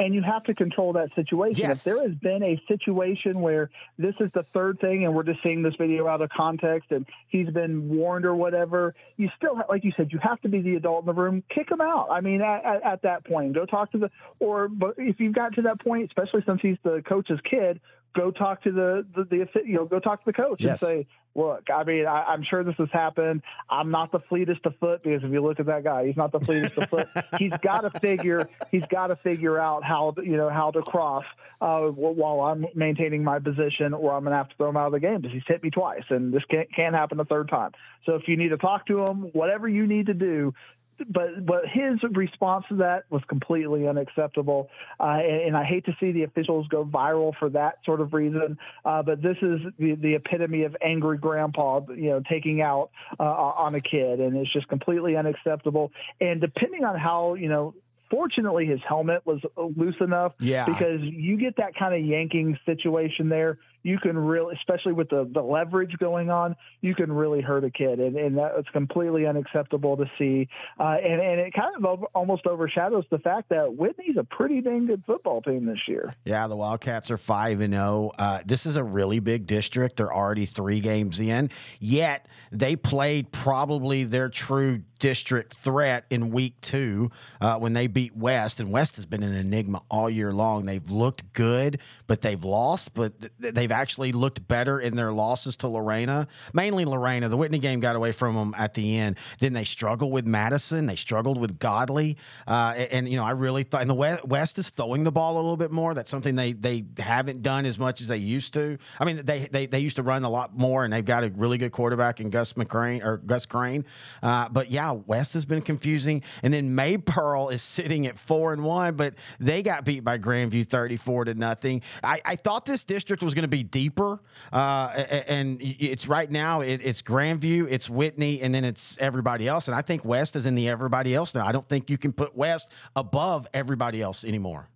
and you have to control that situation.
Yes.
If there has been a situation where this is the third thing and we're just seeing this video out of context and he's been warned or whatever, you still, have, like you said, you have to be the adult in the room. Kick him out. I mean, at, at, at that point, go talk to the, or but if you've got to that point, especially since he's the coach's kid, go talk to the, the, the you know, go talk to the coach
yes.
and say, look, I mean, I, am sure this has happened. I'm not the fleetest of foot because if you look at that guy, he's not the fleetest of foot. He's got to figure, he's got to figure out how, you know, how to cross uh, while I'm maintaining my position or I'm going to have to throw him out of the game because he's hit me twice and this can't, can't happen a third time. So if you need to talk to him, whatever you need to do, but but his response to that was completely unacceptable, uh, and, and, I hate to see the officials go viral for that sort of reason. Uh, but this is the, the epitome of angry grandpa, you know, taking out uh, on a kid, and it's just completely unacceptable. And depending on how you know fortunately his helmet was loose enough
yeah
because you get that kind of yanking situation there you can really, especially with the, the leverage going on, you can really hurt a kid. And, and that's completely unacceptable to see. Uh, and, and it kind of almost overshadows the fact that Whitney's a pretty dang good football team this year.
Yeah, the Wildcats are 5 and 0. Uh, this is a really big district. They're already three games in, yet they played probably their true district threat in week two uh, when they beat West. And West has been an enigma all year long. They've looked good, but they've lost, but they've they've actually looked better in their losses to Lorena, mainly Lorena. The Whitney game got away from them at the end. Then they struggled with Madison. They struggled with Godley. Uh, and, and, you know, I really thought, and the West is throwing the ball a little bit more. That's something they they haven't done as much as they used to. I mean, they they, they used to run a lot more, and they've got a really good quarterback in Gus McCrane or Gus Crane. Uh, but yeah, West has been confusing, and then Maypearl is sitting at four and one, but they got beat by Grandview thirty four to nothing. I, I thought this district was going to be deeper, uh, and it's right now it's Grandview, it's Whitney, and then it's everybody else. And I think West is in the everybody else now. I don't think you can put West above everybody else anymore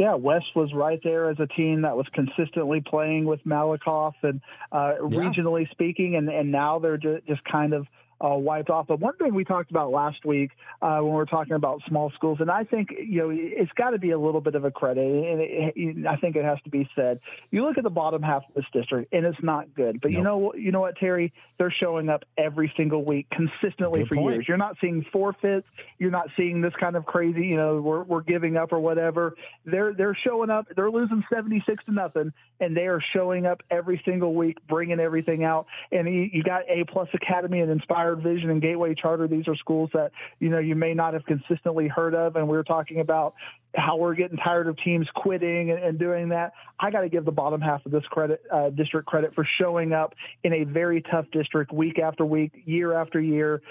yeah, West was right there as a team that was consistently playing with Malakoff and uh, yeah. regionally speaking, and, and now they're just, just kind of uh, wiped off. But one thing we talked about last week uh, when we were talking about small schools, and I think you know it's got to be a little bit of a credit, and it, it, I think it has to be said. You look at the bottom half of this district, and it's not good. But nope. you know, you know what, Terry? They're showing up every single week consistently good for point. years. You're not seeing forfeits. You're not seeing this kind of crazy. You know, we're, we're giving up or whatever. They're they're showing up. They're losing seventy six to nothing, and they are showing up every single week, bringing everything out. And you, you got A plus Academy and Inspired Vision and Gateway Charter. These are schools that you know you may not have consistently heard of, and we are talking about how we're getting tired of teams quitting and, and doing that. I got to give the bottom half of this credit uh, district credit for showing up in a very tough district week after week, year after year,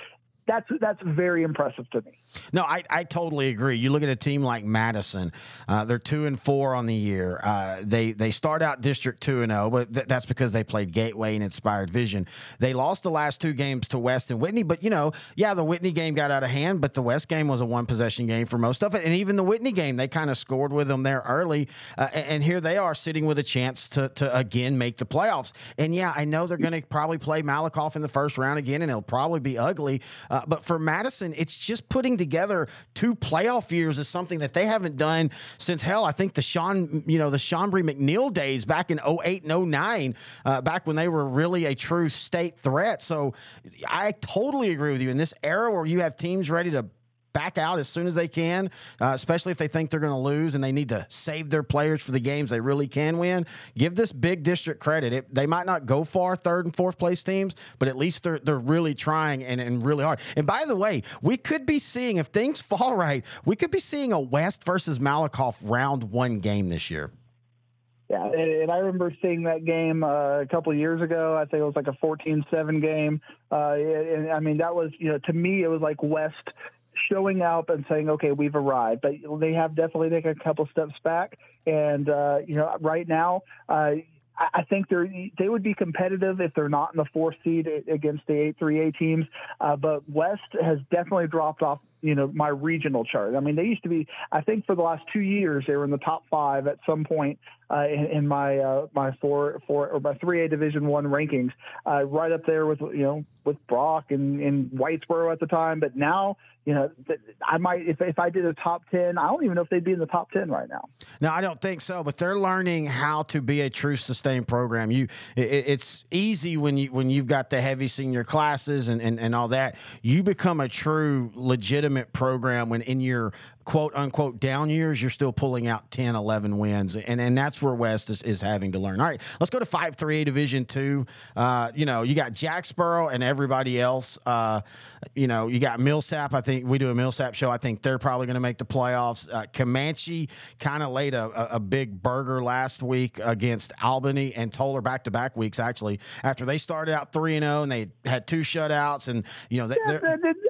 that's that's very impressive to me.
No, I, I totally agree. You look at a team like Madison; uh, they're two and four on the year. Uh, they they start out District two and zero, but th- that's because they played Gateway and Inspired Vision. They lost the last two games to West and Whitney, but you know, yeah, the Whitney game got out of hand, but the West game was a one possession game for most of it, and even the Whitney game, they kind of scored with them there early, uh, and, and here they are sitting with a chance to to again make the playoffs. And yeah, I know they're going to probably play Malakoff in the first round again, and it'll probably be ugly. Uh, but for Madison, it's just putting together two playoff years is something that they haven't done since hell. I think the Sean, you know, the Chambry McNeil days back in 08 and 09, uh, back when they were really a true state threat. So I totally agree with you. In this era where you have teams ready to back out as soon as they can, uh, especially if they think they're going to lose and they need to save their players for the games they really can win. Give this big district credit. It, they might not go far, third and fourth place teams, but at least they're they're really trying and, and really hard. And by the way, we could be seeing if things fall right, we could be seeing a West versus Malakoff round one game this year.
Yeah, and I remember seeing that game uh, a couple years ago. I think it was like a 14-7 game. Uh, and I mean, that was you know to me it was like West showing up and saying, okay, we've arrived. But they have definitely taken a couple steps back. And, uh, you know, right now, uh, I think they're they would be competitive if they're not in the fourth seed against the eight three A teams. Uh, but West has definitely dropped off. You know my regional chart. I mean, they used to be. I think for the last two years they were in the top five at some point uh, in, in, my uh, my four four or my three A Division One rankings, uh, right up there with you know with Brock and, and Whitesboro at the time. But now you know, I might if if I did a top ten, I don't even know if they'd be in the top ten right now.
No, I don't think so. But they're learning how to be a true sustained program. You, it, it's easy when you when you've got the heavy senior classes and, and and all that. You become a true legitimate program when in your quote unquote down years, you're still pulling out 10, 11 wins. And, and that's where West is, is having to learn. All right, let's go to 5 3A Division two. Uh, you know, you got Jacksboro and everybody else. Uh, you know, you got Millsap. I think we do a Millsap show. I think they're probably going to make the playoffs. Uh, Comanche kind of laid a, a, big burger last week against Albany and Tolar back to back weeks, actually, after they started out 3 and 0 and they had two shutouts. And, you know, they,
yeah,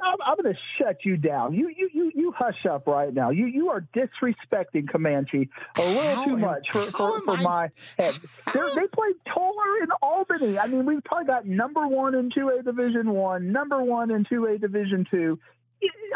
I'm, I'm going to shut you down. You, you, you, you hush up right now. You you are disrespecting Comanche a little how too am, much for, for, for my head. They're, they played Tolar in Albany. I mean, we've probably got number one in two A Division One, number one in two A Division Two.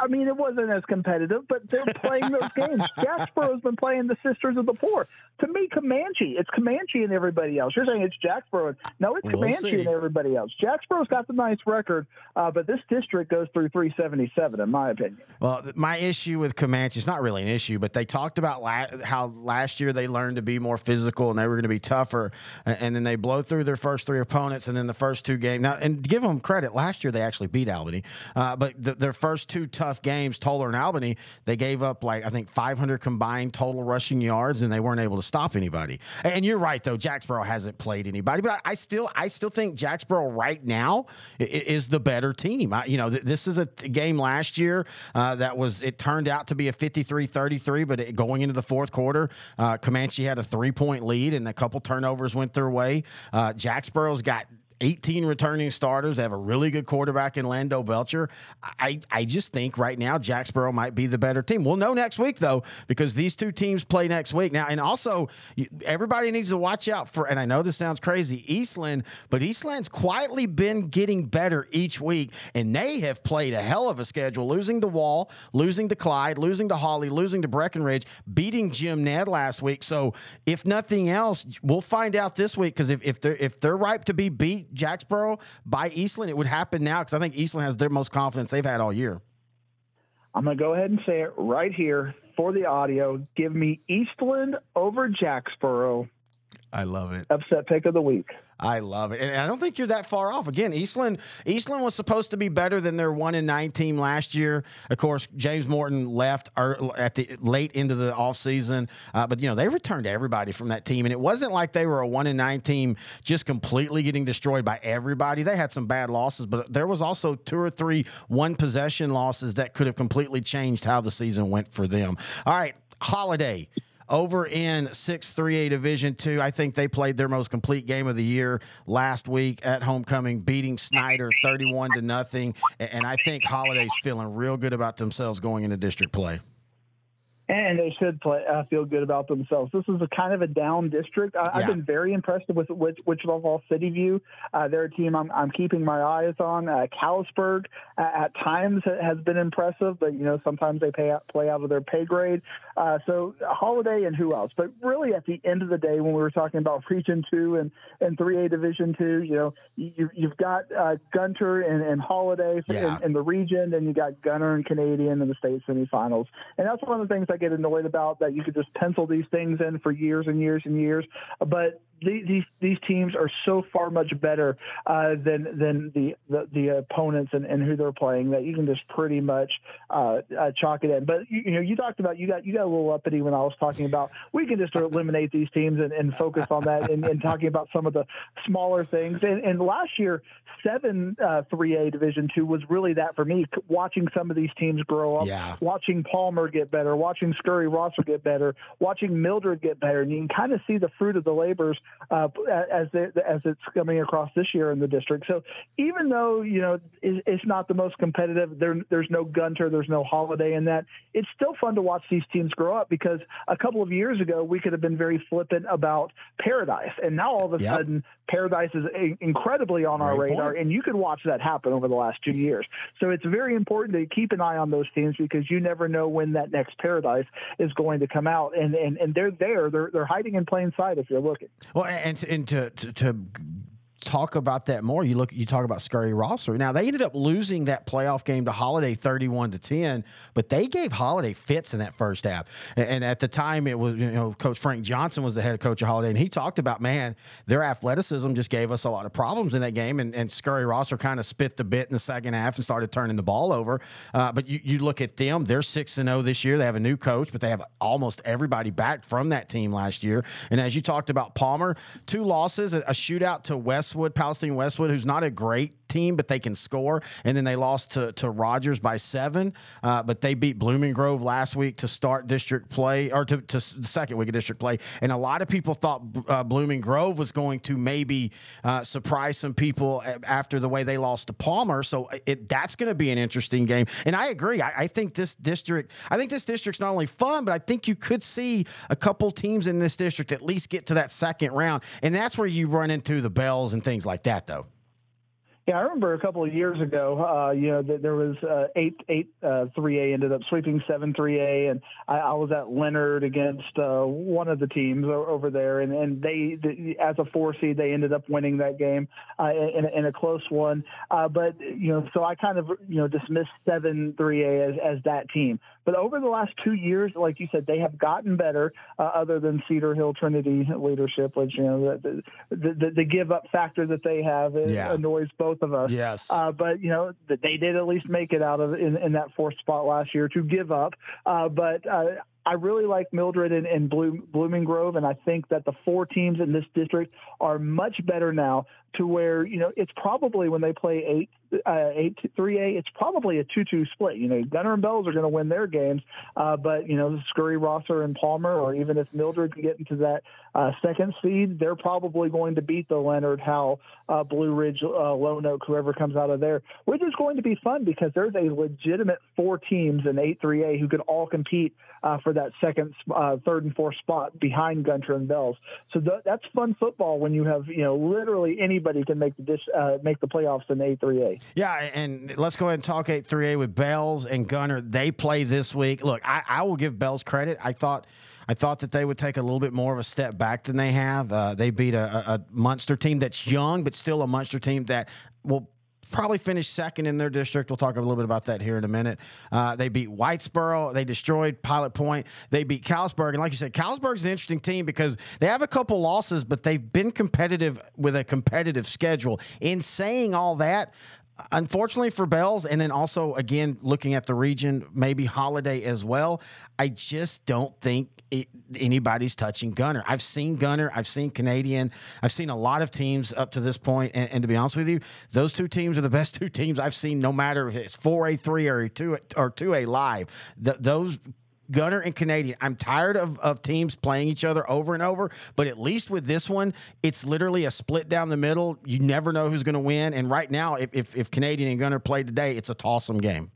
I mean, it wasn't as competitive, but they're playing those games. Jacksboro's been playing the Sisters of the Poor. To me, Comanche, it's Comanche and everybody else. You're saying it's Jacksboro. No, it's we'll Comanche see. and everybody else. Jacksboro's got the nice record, uh, but this district goes through 377, in my opinion.
Well, my issue with Comanche is not really an issue, but they talked about la- how last year they learned to be more physical and they were going to be tougher, and then they blow through their first three opponents, and then the first two games. Now, and give them credit, last year they actually beat Albany, uh, but the, their first two tough games, Tolar and Albany, they gave up like I think 500 combined total rushing yards, and they weren't able to stop anybody. And you're right though, Jacksboro hasn't played anybody, but I, still I still think Jacksboro right now is the better team. I, you know, this is a game last year uh, that was it turned out to be a 53-33, but it, going into the fourth quarter, uh, Comanche had a three point lead, and a couple turnovers went their way. Uh, Jacksboro's got 18 returning starters. They have a really good quarterback in Lando Belcher. I, I just think right now Jacksboro might be the better team. We'll know next week, though, because these two teams play next week. Now, and also, everybody needs to watch out for, and I know this sounds crazy, Eastland, but Eastland's quietly been getting better each week, and they have played a hell of a schedule, losing to Wall, losing to Clyde, losing to Holly, losing to Breckenridge, beating Jim Ned last week. So, if nothing else, we'll find out this week because if, if they're if they're ripe to be beat Jacksboro by Eastland, it would happen now because I think Eastland has their most confidence they've had all year.
I'm going to go ahead and say it right here for the audio. Give me Eastland over Jacksboro.
I love it.
Upset pick of the week.
I love it, and I don't think you're that far off. Again, Eastland Eastland was supposed to be better than their one in nine team last year. Of course, James Morton left at the late into the offseason, uh, but you know they returned everybody from that team, and it wasn't like they were a one in nine team just completely getting destroyed by everybody. They had some bad losses, but there was also two or three one possession losses that could have completely changed how the season went for them. All right, Holliday over in 6-3A Division 2. I think they played their most complete game of the year last week at homecoming, beating Snyder 31 to nothing. And I think Holliday's feeling real good about themselves going into district play
and they should play uh, feel good about themselves. This is a kind of a down district. I, have been very impressed with, with Wichita Falls City View. Uh, they're a team I'm, I'm, keeping my eyes on. Uh, Callisburg uh, at times has been impressive, but you know sometimes they pay out, play out of their pay grade. Uh, so Holliday and who else? But really, at the end of the day, when we were talking about Region Two and and Three A Division Two, you know you, have got uh, Gunter and, and Holliday yeah. in, in, the region, and you got Gunter and Canadian in the state semifinals, and that's one of the things I get annoyed about that you could just pencil these things in for years and years and years. But these these teams are so far much better uh, than than the, the, the opponents and, and who they're playing that you can just pretty much uh, uh, chalk it in. But you, you, know, you talked about you got you got a little uppity when I was talking about we can just eliminate these teams and, and focus on that and, and, talking about some of the smaller things. And, and last year, seven uh, three A Division two was really that for me. Watching some of these teams grow up,
yeah.
watching Palmer get better, watching Scurry Rosser get better, watching Mildred get better, and you can kind of see the fruit of the labors uh, as as it's coming across this year in the district. So even though you know it's not the most competitive, there, there's no Gunter, there's no Holliday in that. It's still fun to watch these teams grow up because a couple of years ago we could have been very flippant about Paradise, and now all of a yep. sudden Paradise is incredibly on our radar, point. and you could watch that happen over the last two years. So it's very important to keep an eye on those teams because you never know when that next Paradise is going to come out, and and, and they're there, they're they're hiding in plain sight if you're looking.
Well, and and to, to, to talk about that more, you look you talk about Scurry Rosser. Now they ended up losing that playoff game to Holliday 31 to 10, but they gave Holliday fits in that first half. And, and, at the time it was, you know, Coach Frank Johnson was the head coach of Holliday, and he talked about, man, their athleticism just gave us a lot of problems in that game. And, and Scurry Rosser kind of spit the bit in the second half and started turning the ball over. Uh, but you, you look at them, they're 6 and 0 this year. They have a new coach, but they have almost everybody back from that team last year. And as you talked about Palmer, two losses, a, a shootout to West Westwood, Palestine Westwood, who's not a great team, but they can score. And then they lost to, to Rogers by seven, uh, but they beat Blooming Grove last week to start district play or to, to second week of district play. And a lot of people thought uh, Blooming Grove was going to maybe uh, surprise some people after the way they lost to Palmer. So uh, it, that's going to be an interesting game. And I agree. I, I think this district, I think this district's not only fun, but I think you could see a couple teams in this district at least get to that second round. And that's where you run into the Bells and things like that, though.
Yeah, I remember a couple of years ago, uh, you know, that there was uh, eight eight uh, three A ended up sweeping seven three A, and I, I was at Leonard against uh, one of the teams over there, and and they, the, as a four seed, they ended up winning that game uh, in, in a close one. Uh, but you know, so I kind of you know dismissed seven three A as as that team. But over the last two years, like you said, they have gotten better. other than Cedar Hill Trinity leadership, which you know the the, the, the give up factor that they have yeah. annoys both both of us.
Yes.
Uh, but you know they did at least make it out of in, in that fourth spot last year to give up. Uh, but uh, I really like Mildred and, and Bloom, Blooming Grove, and I think that the four teams in this district are much better now to where you know it's probably when they play eight uh, eight three A, it's probably a two two split. You know, Gunter and Bells are going to win their games, uh, but you know, Scurry, Rosser, and Palmer, or even if Mildred can get into that uh, second seed, they're probably going to beat the Leonard, Howell, uh, Blue Ridge, uh, Lone Oak, whoever comes out of there, which is going to be fun because there's a legitimate four teams in eight three A who could all compete uh, for that second, third, and fourth spot behind Gunter and Bells. So th- that's fun football when you have you know literally anybody can make the uh, make the playoffs in A three A.
Yeah, and let's go ahead and talk eight three A with Bells and Gunter. They play this week. Look, I, I will give Bells credit. I thought. I thought that they would take a little bit more of a step back than they have. Uh, they beat a, a, Muenster team that's young, but still a Muenster team that will probably finished second in their district. We'll talk a little bit about that here in a minute. Uh, they beat Whitesboro. They destroyed Pilot Point. They beat Callisburg. And like you said, Callisburg's an interesting team because they have a couple losses, but they've been competitive with a competitive schedule. In saying all that, unfortunately for Bells, and then also again looking at the region, maybe Holliday as well. I just don't think it, anybody's touching Gunter. I've seen Gunter, I've seen Canadian, I've seen a lot of teams up to this point, and, and to be honest with you, those two teams are the best two teams I've seen. No matter if it's four A, three or two or two A live, those Gunter and Canadian. I'm tired of, of teams playing each other over and over, but at least with this one, it's literally a split down the middle. You never know who's going to win. And right now, if, if, if Canadian and Gunter play today, it's a tossum game.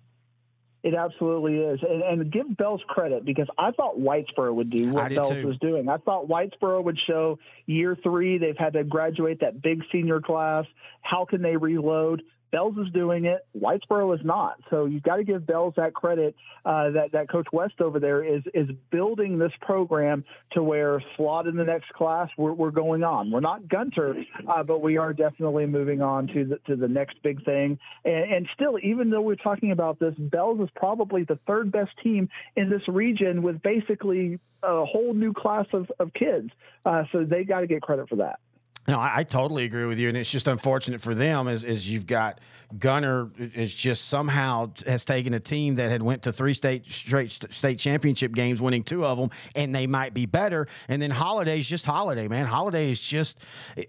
It absolutely is. And, and, give Bells credit because I thought Whitesboro would do what Bells too. was doing. I thought Whitesboro would show year three, they've had to graduate that big senior class. How can they reload? Bells is doing it. Whitesboro is not. So you've got to give Bells that credit uh, that that Coach West over there is is building this program to where slot in the next class we're, we're going on. We're not Gunter, uh, but we are definitely moving on to the to the next big thing. And, and still, even though we're talking about this, Bells is probably the third best team in this region with basically a whole new class of, of kids. Uh, so they got to get credit for that.
No, I, I, totally agree with you, and it's just unfortunate for them as, as you've got Gunter is just somehow has taken a team that had went to three state straight state championship games, winning two of them, and they might be better. And then Holliday's just Holliday, man. Holliday is just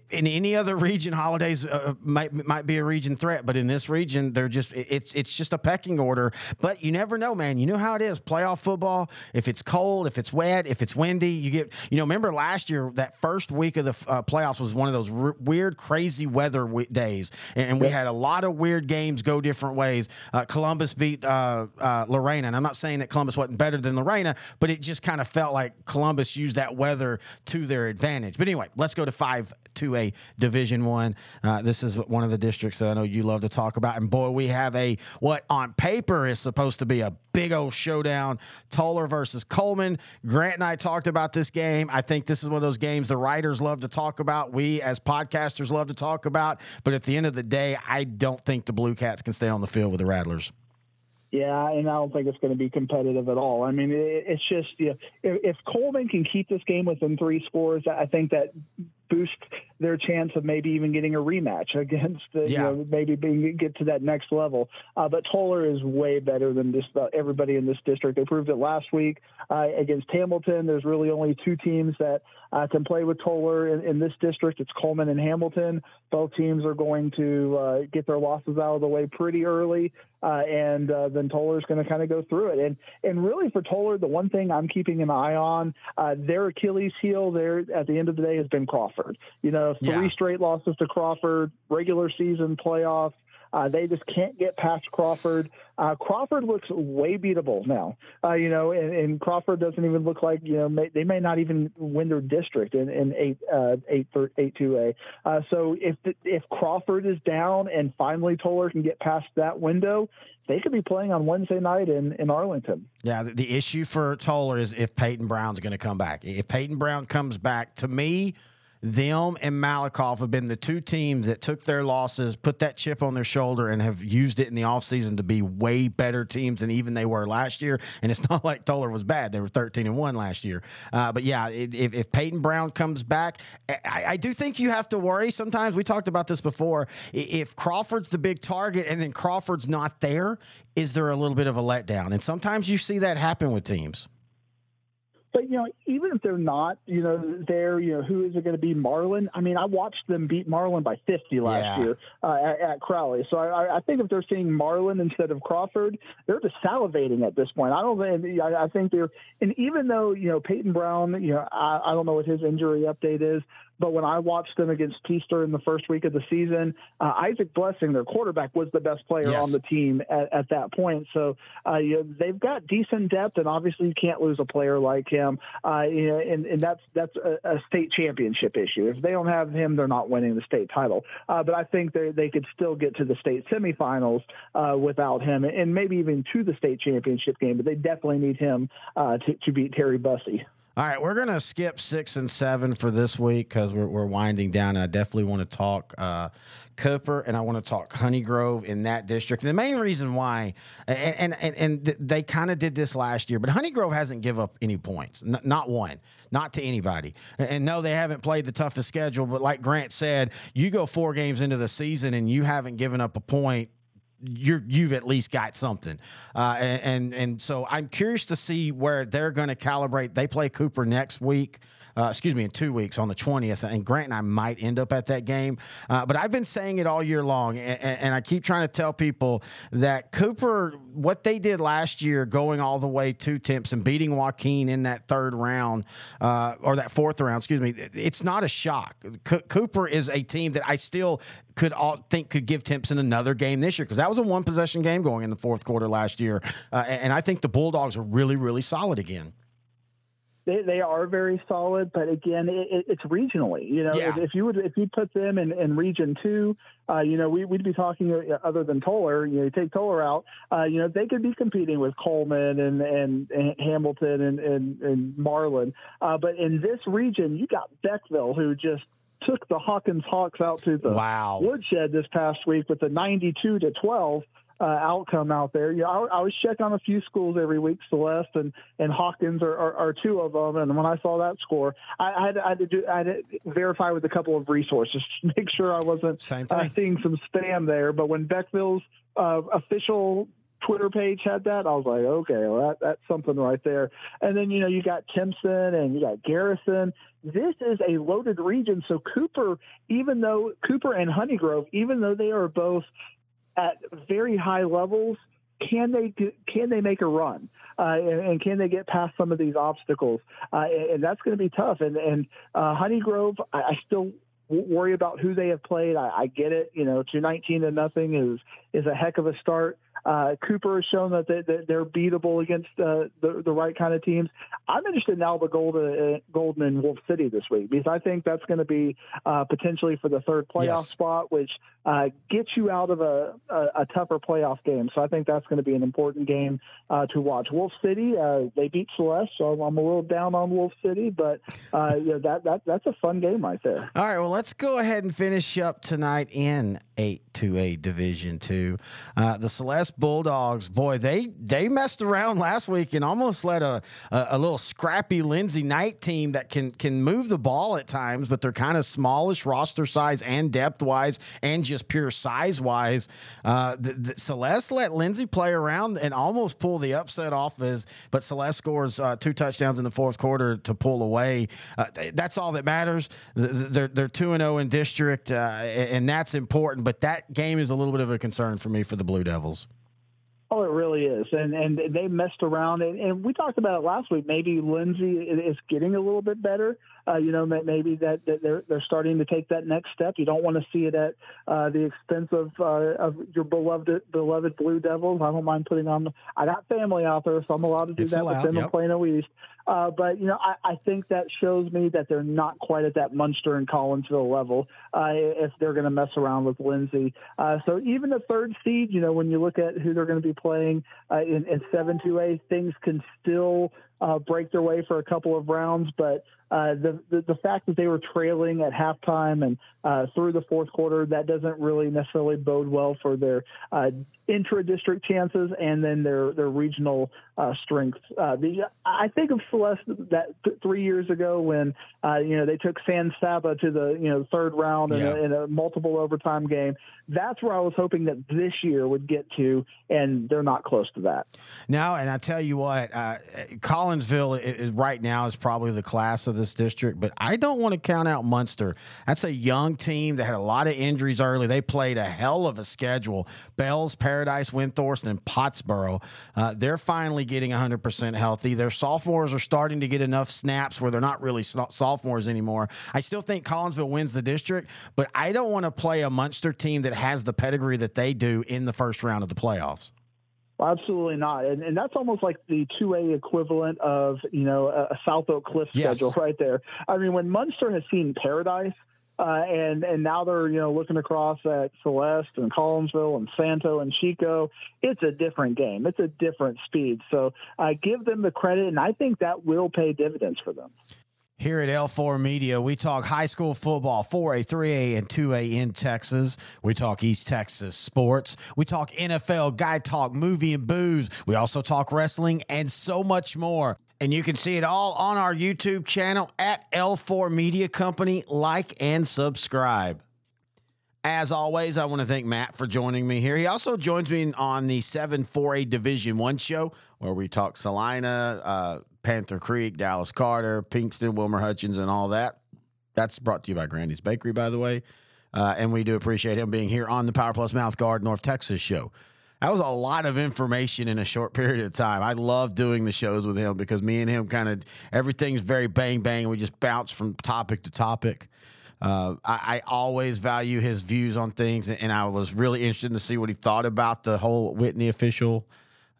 in any other region, Hollidays uh, might might be a region threat, but in this region, they're just it's it's just a pecking order. But you never know, man. You know how it is playoff football. If it's cold, if it's wet, if it's windy, you get you know. Remember last year that first week of the uh, playoffs was one of those r- weird, crazy weather w- days, and, and we had a lot of weird games go different ways. Uh, Columbus beat uh, uh, Lorena, and I'm not saying that Columbus wasn't better than Lorena, but it just kind of felt like Columbus used that weather to their advantage. But anyway, let's go to five to a Division One. Uh, this is one of the districts that I know you love to talk about, and boy, we have a what on paper is supposed to be a big old showdown. Tolar versus Coleman. Grant and I talked about this game. I think this is one of those games the writers love to talk about. We as podcasters love to talk about. But at the end of the day, I don't think the Blue Cats can stay on the field with the Rattlers.
Yeah, and I don't think it's going to be competitive at all. I mean, it's just you know, if, Coleman can keep this game within three scores, I think that boost their chance of maybe even getting a rematch against the, yeah. you know, maybe being get to that next level. Uh, but Tolar is way better than just uh, everybody in this district. They proved it last week uh, against Hamilton. There's really only two teams that uh, can play with Tolar in, in, this district. It's Coleman and Hamilton. Both teams are going to uh, get their losses out of the way pretty early, uh, and then Tolar is going to kind of go through it. And and really for Tolar, the one thing I'm keeping an eye on, their Achilles heel there at the end of the day has been. Crawford. You know, three yeah. straight losses to Crawford, regular season playoffs. Uh, they just can't get past Crawford. Uh, Crawford looks way beatable now, uh, you know, and, and, Crawford doesn't even look like, you know, may, they may not even win their district in, in eight, uh, eight, eight, two A. Uh, so if, if Crawford is down and finally Tolar can get past that window, they could be playing on Wednesday night in, in Arlington.
Yeah, the, the issue for Tolar is if Peyton Brown's going to come back. If Peyton Brown comes back, to me, them and Malakoff have been the two teams that took their losses, put that chip on their shoulder, and have used it in the offseason to be way better teams than even they were last year. And it's not like Tolar was bad; they were thirteen and one last year. Uh, but yeah, if, if Peyton Brown comes back, I, I, do think you have to worry. Sometimes we talked about this before. If Crawford's the big target and then Crawford's not there, is there a little bit of a letdown? And sometimes you see that happen with teams.
But you know, even if they're not, you know, there, you know, who is it going to be? Marlin. I mean, I watched them beat Marlin by 50 last yeah. year uh, at, at, Crowley. So I, I, think if they're seeing Marlin instead of Crawford, they're just salivating at this point. I don't think. I, I think they're, and even though you know Peyton Brown, you know, I, I don't know what his injury update is. But when I watched them against Peaster in the first week of the season, uh, Isaac Blessing, their quarterback, was the best player yes. on the team at, at that point. So uh, you know, they've got decent depth, and obviously you can't lose a player like him. Uh, you know, and, and that's that's a, a, state championship issue. If they don't have him, they're not winning the state title. Uh, but I think they they could still get to the state semifinals uh, without him, and maybe even to the state championship game. But they definitely need him uh, to, to beat Terry Bussey.
All right, we're gonna skip six and seven for this week because we're, we're winding down. And I definitely want to talk uh, Cooper and I want to talk Honeygrove in that district. And the main reason why, and and and, they kind of did this last year, but Honeygrove hasn't give up any points, N- not one, not to anybody. And no, they haven't played the toughest schedule, but like Grant said, you go four games into the season and you haven't given up a point you're you've at least got something, uh, and, and, and so I'm curious to see where they're going to calibrate. They play Cooper next week uh, excuse me, in two weeks on the 20th. And Grant and I might end up at that game. Uh, but I've been saying it all year long. And, and, I keep trying to tell people that Cooper, what they did last year, going all the way to Temps and beating Joaquin in that third round uh, or that fourth round, excuse me, it's not a shock. Cooper is a team that I still could all think could give Timpson another game this year because that was a one possession game going in the fourth quarter last year. Uh, and I think the Bulldogs are really, really solid again
they, they are very solid, but again, it, it's regionally. You know, yeah. if, if, you would if you put them in, in Region Two, uh, you know, we, would be talking uh, other than Tolar. You know, you take Tolar out, uh, you know, they could be competing with Coleman and and, and Hamilton and and, and Marlin. Uh, but in this region, you got Beckville, who just took the Hawkins Hawks out to the
wow.
woodshed this past week with a 92 to 12 uh, outcome out there. You know, I, I always check on a few schools every week. Celeste and, and Hawkins are, are, are two of them. And when I saw that score, I, I, had, I, had, to do I had to verify with a couple of resources to make sure I wasn't uh, seeing some spam there. But when Beckville's uh, official Twitter page had that, I was like, okay, well, that, that's something right there. And then, you know, you got Timpson and you got Garrison. This is a loaded region. So Cooper, even though Cooper and Honeygrove, even though they are both at very high levels, can they can they make a run uh, and, and, can they get past some of these obstacles? Uh, and, and, that's going to be tough. And and uh, Honeygrove, I, I, still worry about who they have played. I, I get it. You know, to 19 to nothing is is a heck of a start. Uh, Cooper has shown that, they, that they're beatable against uh, the, the right kind of teams. I'm interested in Alba Golden, uh, Golden and Wolf City this week because I think that's going to be uh, potentially for the third playoff yes. spot, which uh, gets you out of a, a, a, tougher playoff game. So I think that's going to be an important game uh, to watch. Wolf City, they beat Celeste, so I'm a little down on Wolf City, but yeah, that, that that's a fun game right there.
All right, well, let's go ahead and finish up tonight in 8-2A Division 2. the Celeste Bulldogs, boy, they they messed around last week and almost let a a, a little scrappy Lindsay Knight team that can can move the ball at times, but they're kind of smallish roster size and depth wise, and just pure size wise. Uh, the, the Celeste let Lindsay play around and almost pull the upset off. As but Celeste scores uh, two touchdowns in the fourth quarter to pull away. Uh, that's all that matters. They're they're two and zero oh in district, uh, and that's important. But that game is a little bit of a concern for me for the Blue Devils.
Oh, it really is, and and they messed around, and, and we talked about it last week. Maybe Lindsay is getting a little bit better. Uh, you know, maybe that, that, they're they're starting to take that next step. You don't want to see it at uh, the expense of uh, of your beloved beloved Blue Devils. I don't mind putting on. I got family out there, so I'm allowed to do it's that with them yep. in Plano East. Uh, but you know, I, I, think that shows me that they're not quite at that Muenster and Collinsville level uh, if they're going to mess around with Lindsay. Uh, so even the third seed, you know, when you look at who they're going to be playing uh, in, in seven two A, things can still uh, break their way for a couple of rounds. But uh, the, the, the fact that they were trailing at halftime and uh, through the fourth quarter, that doesn't really necessarily bode well for their uh, intra-district chances and then their their regional uh, strengths. Uh, the, I think of Celeste that th- three years ago when uh, you know they took San Saba to the you know third round in,
Yeah.
a, in a multiple overtime game. That's where I was hoping that this year would get to, and they're not close to that.
Now, and I tell you what, uh, Collinsville is right now is probably the class of this district, but I don't want to count out Muenster. That's a young team that had a lot of injuries early. They played a hell of a schedule. Bells, Paradise, Windthorst, and Pottsboro. Uh, they're finally getting 100% healthy. Their sophomores are starting to get enough snaps where they're not really so- sophomores anymore. I still think Collinsville wins the district, but I don't want to play a Muenster team that has the pedigree that they do in the first round of the playoffs.
Well, absolutely not, and, and that's almost like the two A equivalent of you know a, a South Oak Cliff
Yes.
schedule right there. I mean, when Muenster has seen Paradise, uh, and and now they're you know looking across at Celeste and Collinsville and Santo and Chico, it's a different game. It's a different speed. So uh, give them the credit, and I think that will pay dividends for them.
Here at L4 Media, we talk high school football, 4A, 3A, and 2A in Texas. We talk East Texas sports. We talk NFL, guy talk, movie and booze. We also talk wrestling and so much more. And you can see it all on our YouTube channel at L4 Media Company. Like and subscribe. As always, I want to thank Matt for joining me here. He also joins me on the 7 4A Division 1 show where we talk Celina, uh, Panther Creek, Dallas Carter, Pinkston, Wilmer Hutchins, and all that. That's brought to you by Grandy's Bakery, by the way. Uh, and we do appreciate him being here on the Power Plus Mouth Guard North Texas show. That was a lot of information in a short period of time. I love doing the shows with him because me and him kind of everything's very bang bang. We just bounce from topic to topic. Uh, I, I always value his views on things, and, and I was really interested to see what he thought about the whole Whitney official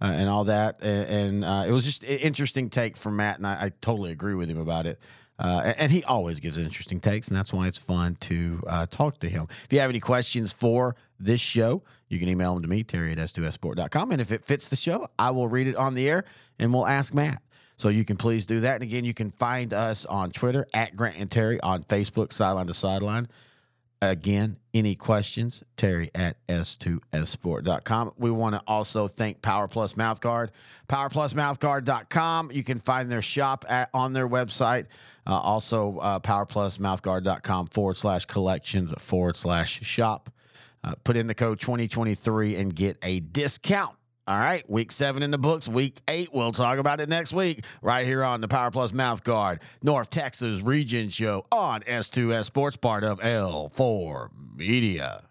uh, and all that. And, and uh, it was just an interesting take from Matt, and I, I totally agree with him about it. Uh, and, he always gives interesting takes, and that's why it's fun to uh, talk to him. If you have any questions for this show, you can email them to me, Terry at S2SSport.com. And if it fits the show, I will read it on the air and we'll ask Matt. So you can please do that. And again, you can find us on Twitter at Grant and Terry, on Facebook, Sideline to Sideline. Again, any questions, Terry at S2SSport.com. We want to also thank Power Plus Mouthguard, PowerPlusMouthguard.com. You can find their shop at, on their website. Uh, also, uh, PowerPlusMouthguard.com forward slash collections forward slash shop. Uh, put in the code 2023 and get a discount. All right, week seven in the books. Week eight, we'll talk about it next week, right here on the Power Plus Mouth Guard North Texas Region Show on S2S Sports, part of L4 Media.